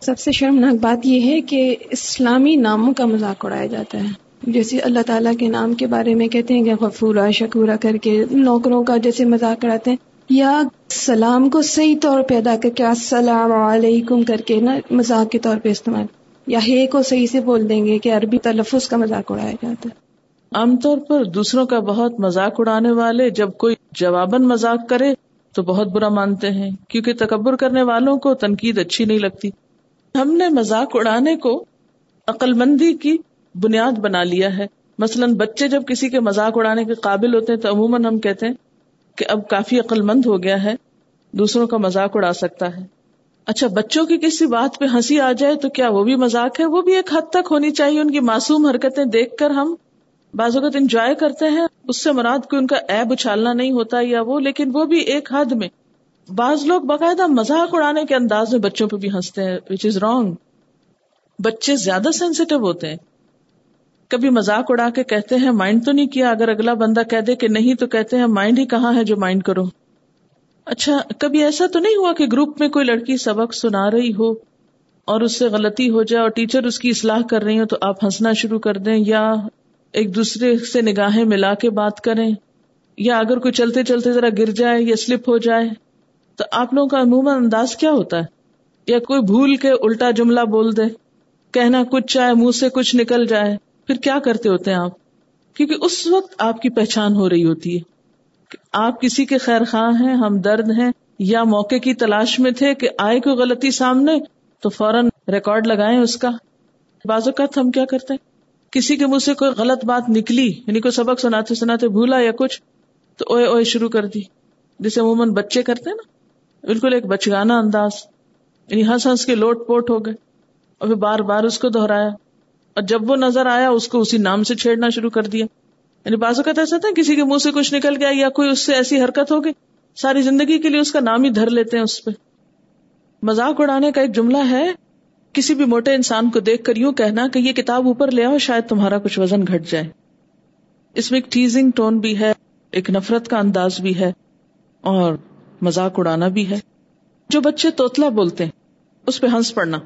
[SPEAKER 5] سب سے شرمناک بات یہ ہے کہ اسلامی ناموں کا مذاق اڑایا جاتا ہے۔ جیسے اللہ تعالیٰ کے نام کے بارے میں کہتے ہیں کہ غفورا شکورا کر کے نوکروں کا جیسے مذاق اڑاتے ہیں۔ یا سلام کو صحیح طور پہ ادا کر کے السلام علیکم کر کے نا مذاق کے طور پہ استعمال، یا ہے کو صحیح سے بول دیں گے کہ عربی تلفظ کا مذاق اڑایا جاتا ہے۔
[SPEAKER 1] عام طور پر دوسروں کا بہت مذاق اڑانے والے جب کوئی جواباً مذاق کرے تو بہت برا مانتے ہیں، کیونکہ تکبر کرنے والوں کو تنقید اچھی نہیں لگتی۔ ہم نے مذاق اڑانے کو عقل مندی کی بنیاد بنا لیا ہے۔ مثلاً بچے جب کسی کے مذاق اڑانے کے قابل ہوتے ہیں تو عموماً ہم کہتے ہیں کہ اب کافی عقل مند ہو گیا ہے، دوسروں کا مذاق اڑا سکتا ہے۔ اچھا بچوں کی کسی بات پہ ہنسی آ جائے تو کیا وہ بھی مذاق ہے؟ وہ بھی ایک حد تک ہونی چاہیے۔ ان کی معصوم حرکتیں دیکھ کر ہم بعض اوقات انجوائے کرتے ہیں۔ اس سے مراد کو ان کا ایب اچھالنا نہیں ہوتا یا وہ، لیکن وہ بھی ایک حد میں۔ بعض لوگ باقاعدہ مذاق اڑانے کے انداز میں بچوں پہ بھی ہنستے ہیں وچ از رانگ بچے زیادہ سینسیٹیو ہوتے ہیں۔ کبھی مزاق اڑا کے کہتے ہیں مائنڈ تو نہیں کیا اگر اگلا بندہ کہہ دے کہ نہیں تو کہتے ہیں مائنڈ ہی کہاں ہے جو مائنڈ کرو اچھا کبھی ایسا تو نہیں ہوا کہ گروپ میں کوئی لڑکی سبق سنا رہی ہو اور اس سے غلطی ہو جائے اور ٹیچر اس کی اصلاح کر رہی ہو تو آپ ہنسنا شروع کر دیں یا ایک دوسرے سے نگاہیں ملا کے بات کریں یا اگر کوئی چلتے چلتے ذرا گر جائے یا سلپ ہو جائے تو آپ لوگوں کا عموماً انداز کیا ہوتا ہے؟ یا کوئی بھول کے الٹا جملہ بول دے، کہنا کچھ چاہے، منہ سے کچھ نکل جائے پھر کیا کرتے ہوتے ہیں آپ؟ کیونکہ اس وقت آپ کی پہچان ہو رہی ہوتی ہے کہ آپ کسی کے خیر خواہ ہیں، ہم درد ہیں، یا موقع کی تلاش میں تھے کہ آئے کوئی غلطی سامنے، تو فوراً ریکارڈ لگائیں اس کا۔ بعض اوقات ہم کیا کرتے ہیں؟ کسی کے منہ سے کوئی غلط بات نکلی یعنی کوئی سبق سناتے سناتے بھولا یا کچھ، تو اوے اوے شروع کر دی۔ جسے عموماً بچے کرتے ہیں نا، بالکل ایک بچگانا انداز یعنی ہنس ہنس کے لوٹ پوٹ ہو گئے۔ اور پھر بار بار اس کو دہرایا۔ اور جب وہ نظر آیا، اس کو اسی نام سے چھیڑنا شروع کر دیا۔ یعنی بعض اوقات ایسا تھا کسی کے منہ سے کچھ نکل گیا یا کوئی اس سے ایسی حرکت ہو گئی، ساری زندگی کے لیے اس کا نام ہی دھر لیتے ہیں اس پہ۔ مذاق اڑانے کا ایک جملہ ہے، کسی بھی موٹے انسان کو دیکھ کر یوں کہنا کہ یہ کتاب اوپر لے آؤ، شاید تمہارا کچھ وزن گھٹ جائے۔ اس میں ایک ٹیزنگ ٹون بھی ہے، ایک نفرت کا انداز بھی ہے، اور مذاق اڑانا بھی ہے۔ جو بچے توتلا بولتے ہیں، اس پہ ہنس پڑنا۔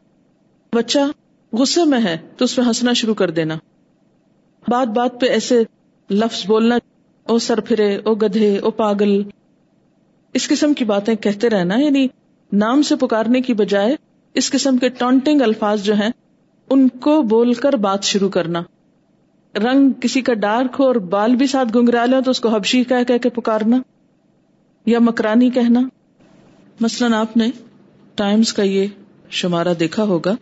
[SPEAKER 1] بچہ غصے میں ہے تو اس پہ ہنسنا شروع کر دینا۔ بات بات پہ ایسے لفظ بولنا، او سر پھرے، او گدھے، او پاگل۔ اس قسم کی باتیں کہتے رہنا یعنی نام سے پکارنے کی بجائے اس قسم کے ٹونٹنگ الفاظ جو ہیں، ان کو بول کر بات شروع کرنا۔ رنگ کسی کا ڈارک ہو اور بال بھی ساتھ گنگرا لے تو اس کو حبشی کہہ کہہ کے پکارنا یا مکرانی کہنا۔ مثلاً آپ نے ٹائمز کا یہ شمارہ دیکھا ہوگا۔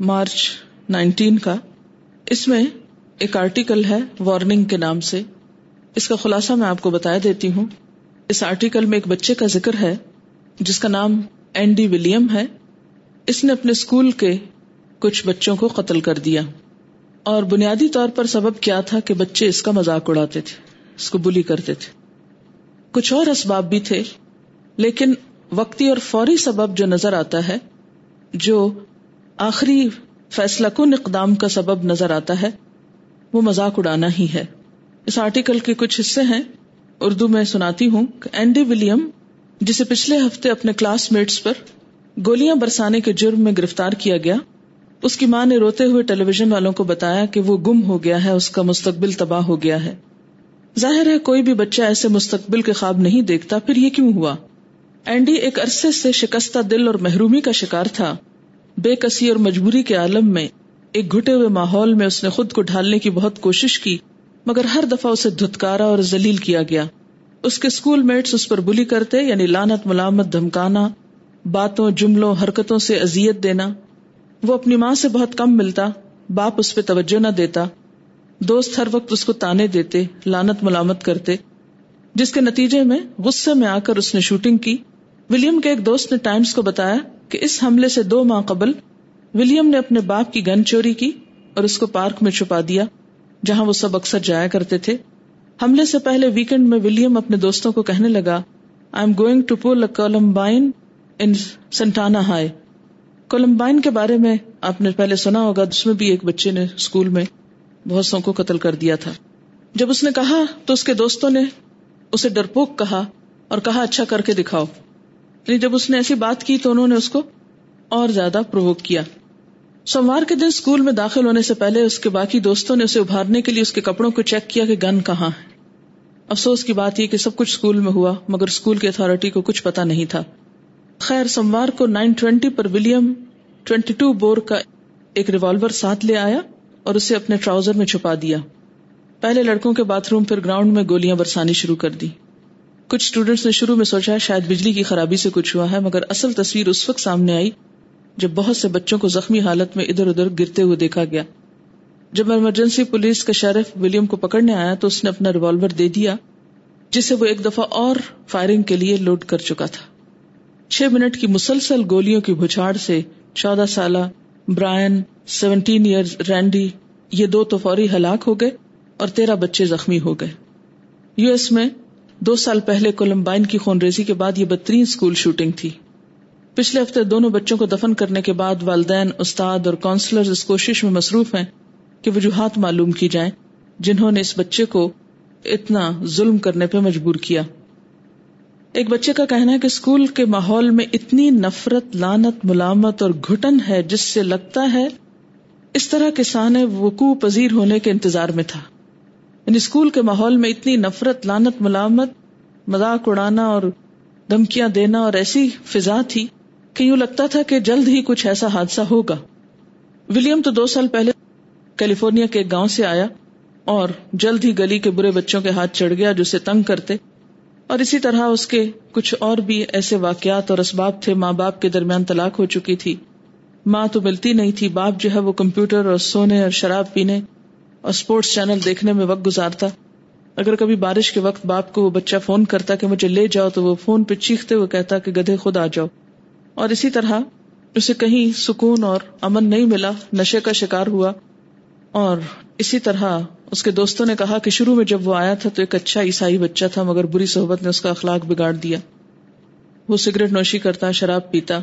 [SPEAKER 1] مارچ نائنٹین کا۔ اس میں ایک آرٹیکل ہے وارننگ کے نام سے۔ اس کا خلاصہ میں آپ کو بتا دیتی ہوں۔ اس آرٹیکل میں ایک بچے کا ذکر ہے، جس کا نام اینڈی ولیم ہے۔ اس نے اپنے اسکول کے کچھ بچوں کو قتل کر دیا۔ اور بنیادی طور پر سبب کیا تھا کہ بچے اس کا مذاق اڑاتے تھے، اس کو بلی کرتے تھے۔ کچھ اور اسباب بھی تھے، لیکن وقتی اور فوری سبب جو نظر آتا ہے، جو آخری فیصلہ کن اقدام کا سبب نظر آتا ہے۔ وہ مذاق اڑانا ہی ہے۔ اس آرٹیکل کے کچھ حصے ہیں۔ اردو میں سناتی ہوں کہ اینڈی ولیم، جسے پچھلے ہفتے اپنے کلاس میٹس پر گولیاں برسانے کے جرم میں گرفتار کیا گیا، اس کی ماں نے روتے ہوئے ٹیلی ویژن والوں کو بتایا کہ وہ گم ہو گیا ہے، اس کا مستقبل تباہ ہو گیا ہے۔ ظاہر ہے، کوئی بھی بچہ ایسے مستقبل کے خواب نہیں دیکھتا، پھر یہ کیوں ہوا؟ اینڈی ایک عرصے سے شکستہ دل اور محرومی کا شکار تھا۔ بے کسی اور مجبوری کے عالم میں ایک گھٹے ہوئے ماحول میں اس نے خود کو ڈھالنے کی بہت کوشش کی، مگر ہر دفعہ اسے دھتکارا اور ذلیل کیا گیا۔ اس کے اسکول میٹس اس پر بلی کرتے یعنی لانت ملامت، دھمکانا، باتوں، جملوں، حرکتوں سے ازیت دینا۔ وہ اپنی ماں سے بہت کم ملتا، باپ اس پہ توجہ نہ دیتا۔ دوست ہر وقت اس کو تانے دیتے لانت ملامت کرتے۔ جس کے نتیجے میں غصے میں آ کر اس نے شوٹنگ کی۔ ولیم کے ایک دوست نے ٹائمز کو بتایا کہ اس حملے سے دو ماہ قبل ولیم نے اپنے باپ کی گن چوری کی اور اس کو پارک میں چھپا دیا، جہاں وہ سب اکثر جایا کرتے تھے۔ حملے سے پہلے ویکینڈ میں ولیم اپنے دوستوں کو کہنے لگا I am going to pull Columbine in Santana High Columbine کے بارے میں آپ نے پہلے سنا ہوگا، اس میں بھی ایک بچے نے اسکول میں بہت سو کو قتل کر دیا تھا۔ جب اس نے کہا تو اس کے دوستوں نے اسے ڈرپوک کہا اور کہا اچھا کر کے دکھاؤ۔ یعنی جب اس نے ایسی بات کی تو انہوں نے اس کو اور زیادہ پروک کیا۔ سوموار کے دن اسکول میں داخل ہونے سے پہلے اس کے باقی دوستوں نے اسے ابھارنے کے لیے اس کے کپڑوں کو چیک کیا کہ گن کہاں ہے۔ افسوس کی بات یہ کہ سب کچھ اسکول میں ہوا، مگر اسکول کی اتارٹی کو کچھ پتا نہیں تھا۔ خیر، سوموار کو نائن ٹوینٹی پر ولیم ٹوینٹی ٹو بور کا ایک ریوالور ساتھ لے آیا اور اسے اپنے ٹراؤزر میں چھپا دیا۔ پہلے لڑکوں کے باتھ روم پھر گراؤنڈ میں گولیاں برسانی شروع کر دی۔ کچھ اسٹوڈینٹس نے شروع میں سوچا شاید بجلی کی خرابی سے کچھ ہوا ہے، مگر اصل تصویر اس وقت سامنے آئی جب بہت سے بچوں کو زخمی حالت میں ادھر ادھر گرتے ہوئے دیکھا گیا۔ جب ایمرجنسی پولیس کا شیرف ولیم کو پکڑنے آیا تو اس نے اپنا ریوالور دے دیا جسے وہ ایک دفعہ اور فائرنگ کے لیے لوڈ کر چکا تھا۔ چھ منٹ کی مسلسل گولیوں کی بچھاڑ سے چودہ سالہ برائن، سیونٹین ایئر رینڈی، یہ دو تو فوری ہلاک ہو گئے اور تیرہ بچے زخمی ہو گئے۔ یو ایس میں دو سال پہلے کولمبائن کی خون ریزی کے بعد یہ بدترین اسکول شوٹنگ تھی۔ پچھلے ہفتے دونوں بچوں کو دفن کرنے کے بعد والدین، استاد اور کاؤنسلر اس کوشش میں مصروف ہیں کہ وجوہات معلوم کی جائیں، جنہوں نے اس بچے کو اتنا ظلم کرنے پہ مجبور کیا۔ ایک بچے کا کہنا ہے کہ اسکول کے ماحول میں اتنی نفرت لانت ملامت اور گھٹن ہے جس سے لگتا ہے اس طرح کسان وقوع پذیر ہونے کے انتظار میں تھا۔ یعنی اسکول کے ماحول میں اتنی نفرت لانت ملامت، مذاق اڑانا اور دھمکیاں دینا اور ایسی فضا تھی کہ یوں لگتا تھا کہ جلد ہی کچھ ایسا حادثہ ہوگا۔ ولیم تو دو سال پہلے کیلیفورنیا کے ایک گاؤں سے آیا اور جلد ہی گلی کے برے بچوں کے ہاتھ چڑھ گیا جو اسے تنگ کرتے۔ اور اسی طرح اس کے کچھ اور بھی ایسے واقعات اور اسباب تھے ماں باپ کے درمیان طلاق ہو چکی تھی۔ ماں تو ملتی نہیں تھی، باپ جو ہے وہ کمپیوٹر اور سونے اور شراب پینے اور اسپورٹس چینل دیکھنے میں وقت گزارتا۔ اگر کبھی بارش کے وقت باپ کو وہ بچہ فون کرتا کہ مجھے لے جاؤ تو وہ فون پہ چیختے ہوئے کہتا کہ گدھے خود آ جاؤ۔ اور اسی طرح اسے کہیں سکون اور امن نہیں ملا، نشے کا شکار ہوا۔ اور اسی طرح اس کے دوستوں نے کہا کہ شروع میں جب وہ آیا تھا تو ایک اچھا عیسائی بچہ تھا، مگر بری صحبت نے اس کا اخلاق بگاڑ دیا۔ وہ سگریٹ نوشی کرتا، شراب پیتا۔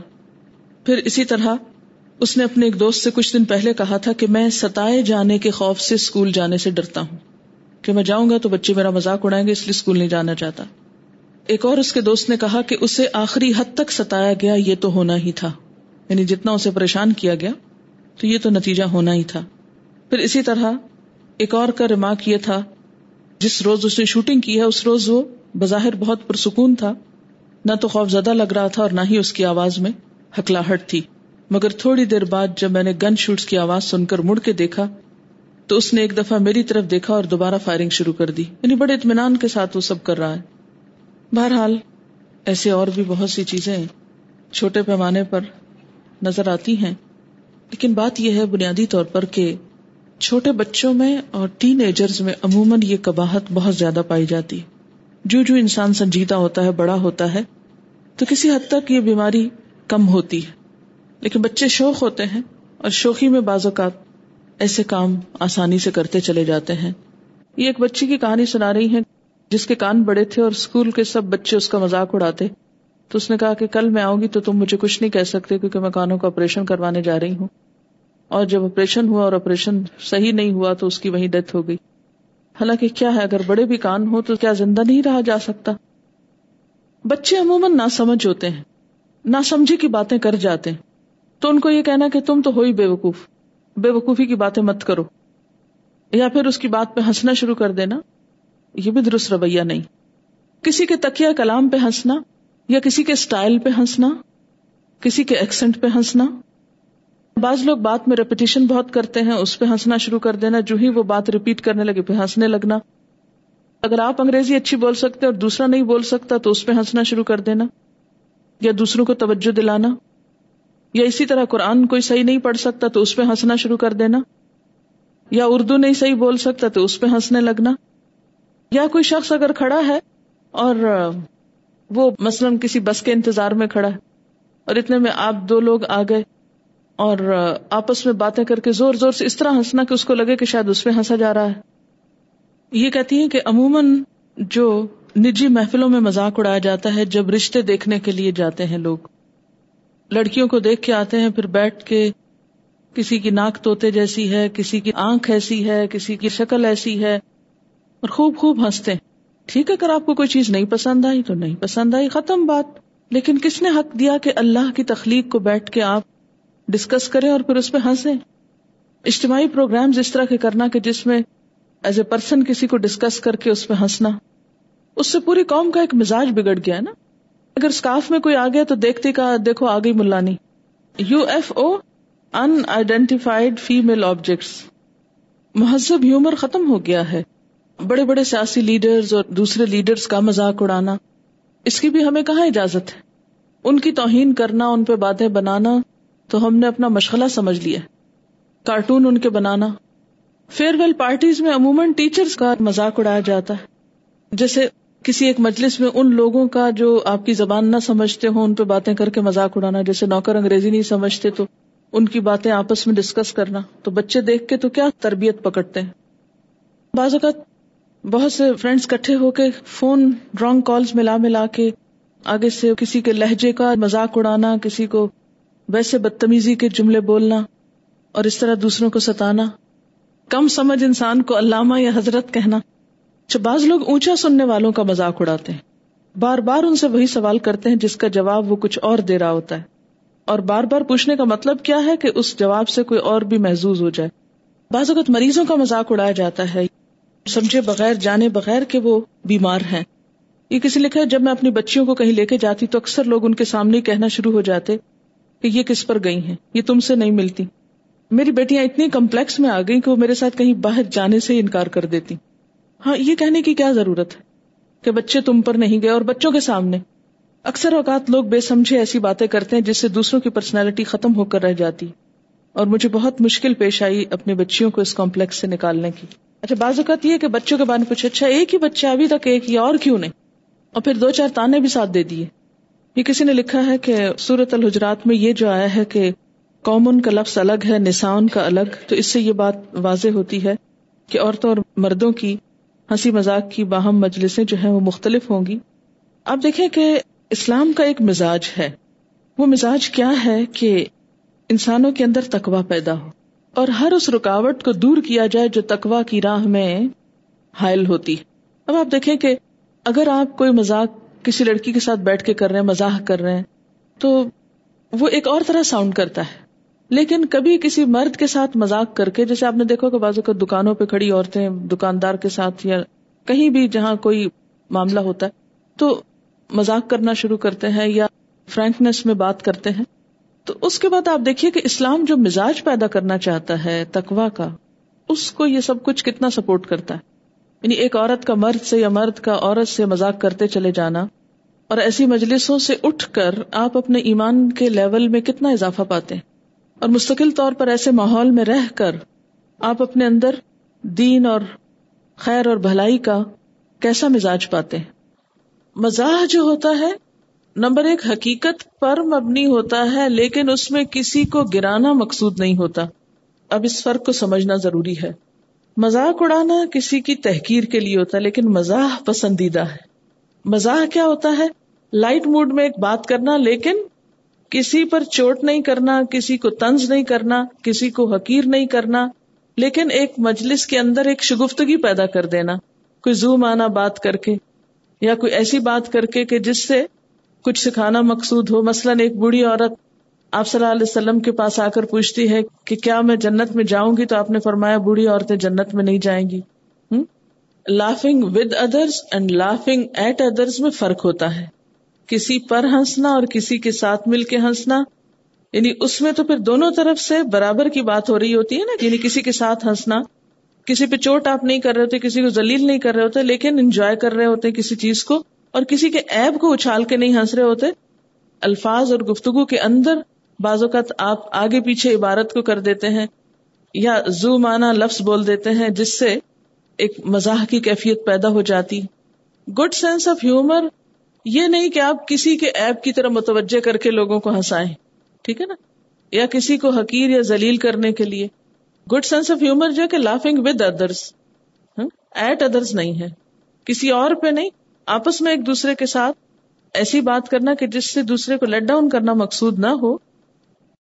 [SPEAKER 1] پھر اسی طرح اس نے اپنے ایک دوست سے کچھ دن پہلے کہا تھا کہ میں ستائے جانے کے خوف سے اسکول جانے سے ڈرتا ہوں کہ میں جاؤں گا تو بچے میرا مذاق اڑائیں گے، اس لیے اسکول نہیں جانا چاہتا۔ ایک اور اس کے دوست نے کہا کہ اسے آخری حد تک ستایا گیا، یہ تو ہونا ہی تھا۔ یعنی جتنا اسے پریشان کیا گیا، تو یہ تو نتیجہ ہونا ہی تھا۔ پھر اسی طرح ایک اور کا ریمارک یہ تھا، جس روز اس نے شوٹنگ کی ہے، اس روز وہ بظاہر بہت پرسکون تھا۔ نہ تو خوف زدہ لگ رہا تھا اور نہ ہی اس کی آواز میں ہکلاہٹ تھی۔ مگر تھوڑی دیر بعد جب میں نے گن شوٹس کی آواز سن کر مڑ کے دیکھا، تو اس نے ایک دفعہ میری طرف دیکھا اور دوبارہ فائرنگ شروع کر دی۔ یعنی بڑے اطمینان کے ساتھ وہ سب کر رہا ہے۔ بہرحال، ایسے اور بھی بہت سی چیزیں چھوٹے پیمانے پر نظر آتی ہیں۔ لیکن بات یہ ہے بنیادی طور پر کہ چھوٹے بچوں میں اور ٹین ایجرز میں عموماً یہ کباہت بہت زیادہ پائی جاتی۔ جو جو انسان سنجیدہ ہوتا ہے، بڑا ہوتا ہے، تو کسی حد تک یہ بیماری کم ہوتی ہے۔ لیکن بچے شوق ہوتے ہیں اور شوقی میں بعض اوقات ایسے کام آسانی سے کرتے چلے جاتے ہیں۔ یہ ایک بچی کی کہانی سنا رہی ہے جس کے کان بڑے تھے اور اسکول کے سب بچے اس کا مذاق اڑاتے۔ تو اس نے کہا کہ کل میں آؤں گی تو تم مجھے کچھ نہیں کہہ سکتے کیونکہ میں کانوں کا آپریشن کروانے جا رہی ہوں۔ اور جب آپریشن ہوا اور آپریشن صحیح نہیں ہوا تو اس کی وہی ڈیتھ ہو گئی۔ حالانکہ کیا ہے، اگر بڑے بھی کان ہو تو کیا زندہ نہیں رہا جا سکتا؟ بچے عموماً نہ سمجھ ہوتے ہیں۔ نہ سمجھے کی باتیں کر جاتے ہیں۔ تو ان کو یہ کہنا کہ تم تو ہو ہی بے وقوف بے وقوفی کی باتیں مت کرو۔ یا پھر اس کی بات پہ ہنسنا شروع کر دینا۔ یہ بھی درست رویہ نہیں۔ کسی کے تکیا کلام پہ ہنسنا یا کسی کے اسٹائل پہ ہنسنا، کسی کے ایکسنٹ پہ ہنسنا۔ بعض لوگ بات میں ریپیٹیشن بہت کرتے ہیں، اس پہ ہنسنا شروع کر دینا، جو ہی وہ بات ریپیٹ کرنے لگے پھر ہنسنے لگنا۔ اگر آپ انگریزی اچھی بول سکتے اور دوسرا نہیں بول سکتا تو اس پہ ہنسنا شروع کر دینا۔ یا دوسروں کو توجہ دلانا۔ یا اسی طرح قرآن کوئی صحیح نہیں پڑھ سکتا تو اس پہ ہنسنا شروع کر دینا یا اردو نہیں صحیح بول سکتا تو اس پہ ہنسنے لگنا یا کوئی شخص اگر کھڑا ہے اور وہ مثلاً کسی بس کے انتظار میں کھڑا ہے اور اتنے میں آپ دو لوگ آ گئے اور آپس میں باتیں کر کے زور زور سے اس طرح ہنسنا کہ اس کو لگے کہ شاید اس پہ ہنسا جا رہا ہے۔ یہ کہتی ہیں کہ عموماً جو نجی محفلوں میں مذاق اڑایا جاتا ہے جب رشتے دیکھنے کے لیے جاتے ہیں لوگ لڑکیوں کو دیکھ کے آتے ہیں، پھر بیٹھ کے کسی کی ناک توتے جیسی ہے، کسی کی آنکھ ایسی ہے، کسی کی شکل ایسی ہے، اور خوب خوب ہنستے ٹھیک ہے، اگر آپ کو کوئی چیز نہیں پسند آئی تو نہیں پسند آئی، ختم بات۔ لیکن کس نے حق دیا کہ اللہ کی تخلیق کو بیٹھ کے آپ ڈسکس کریں اور پھر اس پہ ہنسیں؟ اجتماعی پروگرام اس طرح کے کرنا کہ جس میں ایز اے پرسن کسی کو ڈسکس کر کے اس پہ ہنسنا۔ اس سے پوری قوم کا ایک مزاج بگڑ گیا ہے نا۔ اگر اسکاف میں کوئی آ گیا تو دیکھتے کا دیکھو آ گئی ملانی۔ U F O unidentified female objects مہذب ہیومر ختم ہو گیا ہے۔ بڑے بڑے سیاسی لیڈرز اور دوسرے لیڈرز کا مذاق اڑانا۔ اس کی بھی ہمیں کہاں اجازت ہے؟ ان کی توہین کرنا، ان پہ باتیں بنانا تو ہم نے اپنا مشغلہ سمجھ لیا۔ کارٹون ان کے بنانا۔ فیئر ویل پارٹیز میں عموماً ٹیچرز کا مذاق اڑایا جاتا ہے۔ جیسے کسی ایک مجلس میں ان لوگوں کا جو آپ کی زبان نہ سمجھتے ہو ان پہ باتیں کر کے مذاق اڑانا، جیسے نوکر انگریزی نہیں سمجھتے تو ان کی باتیں آپس میں ڈسکس کرنا۔ تو بچے دیکھ کے تو کیا تربیت پکڑتے ہیں؟ بعض اوقات بہت سے فرینڈس کٹھے ہو کے فون رانگ کالز ملا ملا کے آگے سے کسی کے لہجے کا مذاق اڑانا، کسی کو ویسے بدتمیزی کے جملے بولنا اور اس طرح دوسروں کو ستانا۔ کم سمجھ انسان کو علامہ یا حضرت کہنا۔ اچھا بعض لوگ اونچا سننے والوں کا مذاق اڑاتے ہیں، بار بار ان سے وہی سوال کرتے ہیں جس کا جواب وہ کچھ اور دے رہا ہوتا ہے۔ اور بار بار پوچھنے کا مطلب کیا ہے کہ اس جواب سے کوئی اور بھی محظوظ ہو جائے۔ بعض اوقات مریضوں کا مذاق اڑایا جاتا ہے، سمجھے بغیر، جانے بغیر کہ وہ بیمار ہیں۔ یہ کسی لکھا ہے، جب میں اپنی بچیوں کو کہیں لے کے جاتی تو اکثر لوگ ان کے سامنے کہنا شروع ہو جاتے کہ یہ کس پر گئی ہیں، یہ تم سے نہیں ملتی۔ میری بیٹیاں اتنی کمپلیکس میں آ گئی کہ وہ میرے ساتھ کہیں باہر جانے سے انکار کر دیتی۔ ہاں یہ کہنے کی کیا ضرورت ہے کہ بچے تم پر نہیں گئے اور بچوں کے سامنے؟ اکثر اوقات لوگ بے سمجھے ایسی باتیں کرتے ہیں جس سے دوسروں کی پرسنالٹی ختم ہو کر رہ جاتی۔ اور مجھے بہت مشکل پیش آئی اپنے بچیوں کو اس کمپلیکس سے نکالنے کی۔ اچھا بعض اوقات یہ کہ بچوں کے بارے میں پوچھے اچھا ایک ہی بچہ ابھی تک ایک یا اور کیوں نہیں؟ اور پھر دو چار تانے بھی ساتھ دے دیے۔ یہ کسی نے لکھا ہے کہ سورت الحجرات میں یہ جو آیا ہے کہ کامن کا لفظ الگ ہے نسان کا الگ، تو اس سے یہ بات واضح ہوتی ہے کہ عورتوں اور مردوں کی ہنسی مذاق کی باہم مجلسیں جو ہیں وہ مختلف ہوں گی۔ آپ دیکھیں کہ اسلام کا ایک مزاج ہے۔ وہ مزاج کیا ہے کہ انسانوں کے اندر تقوا پیدا ہو اور ہر اس رکاوٹ کو دور کیا جائے جو تقوا کی راہ میں حائل ہوتی اب آپ دیکھیں کہ اگر آپ کوئی مزاق کسی لڑکی کے ساتھ بیٹھ کے کر رہے ہیں مزاح کر رہے ہیں، تو وہ ایک اور طرح ساؤنڈ کرتا ہے۔ لیکن کبھی کسی مرد کے ساتھ مزاق کر کے، جیسے آپ نے دیکھو کہ بازو کا دکانوں پہ کھڑی عورتیں دکاندار کے ساتھ یا کہیں بھی جہاں کوئی معاملہ ہوتا ہے، تو مزاق کرنا شروع کرتے ہیں یا فرینکنیس میں بات کرتے ہیں۔ تو اس کے بعد آپ دیکھیے کہ اسلام جو مزاج پیدا کرنا چاہتا ہے تقوا کا، اس کو یہ سب کچھ کتنا سپورٹ کرتا ہے۔ یعنی ایک عورت کا مرد سے یا مرد کا عورت سے مزاق کرتے چلے جانا اور ایسی مجلسوں سے اٹھ کر آپ اپنے ایمان کے لیول میں کتنا اضافہ پاتے ہیں۔ اور مستقل طور پر ایسے ماحول میں رہ کر آپ اپنے اندر دین اور خیر اور بھلائی کا کیسا مزاج پاتے ہیں؟ مزاح جو ہوتا ہے، نمبر ایک، حقیقت پر مبنی ہوتا ہے، لیکن اس میں کسی کو گرانا مقصود نہیں ہوتا۔ اب اس فرق کو سمجھنا ضروری ہے۔ مزاق اڑانا کسی کی تحقیر کے لیے ہوتا ہے، لیکن مزاح پسندیدہ ہے۔ مزاح کیا ہوتا ہے؟ لائٹ موڈ میں ایک بات کرنا، لیکن کسی پر چوٹ نہیں کرنا، کسی کو تنز نہیں کرنا، کسی کو حقیر نہیں کرنا، لیکن ایک مجلس کے اندر ایک شگفتگی پیدا کر دینا۔ کوئی زوم آنا بات کر کے، یا کوئی ایسی بات کر کے کہ جس سے کچھ سکھانا مقصود ہو۔ مثلاً ایک بوڑھی عورت آپ صلی اللہ علیہ وسلم کے پاس آ کر پوچھتی ہے کہ کیا میں جنت میں جاؤں گی؟ تو آپ نے فرمایا بوڑھی عورتیں جنت میں نہیں جائیں گی۔ Laughing with others and laughing at others میں فرق ہوتا ہے۔ کسی پر ہنسنا اور کسی کے ساتھ مل کے ہنسنا۔ یعنی اس میں تو پھر دونوں طرف سے برابر کی بات ہو رہی ہوتی ہے نا یعنی کسی کے ساتھ ہنسنا۔ کسی پہ چوٹ آپ نہیں کر رہے ہوتے، کسی کو ذلیل نہیں کر رہے ہوتے، لیکن انجوائے کر رہے ہوتے کسی چیز کو۔ اور کسی کے ایب کو اچھال کے نہیں ہنس رہے ہوتے۔ الفاظ اور گفتگو کے اندر بعض اوقات آپ آگے پیچھے عبارت کو کر دیتے ہیں یا زو مانا لفظ بول دیتے ہیں، جس سے ایک مزاح کی کیفیت پیدا ہو جاتی۔ گڈ سینس آف ہیومر یہ نہیں کہ آپ کسی کے ایپ کی طرح متوجہ کر کے لوگوں کو ہنسائیں، ٹھیک ہے نا؟ یا کسی کو حقیر یا ذلیل کرنے کے لیے۔ گڈ سینس آف ہیومر جو کہ laughing with others at others نہیں ہے۔ کسی اور پہ نہیں۔ آپس میں ایک دوسرے کے ساتھ ایسی بات کرنا کہ جس سے دوسرے کو لیٹ ڈاؤن کرنا مقصود نہ ہو۔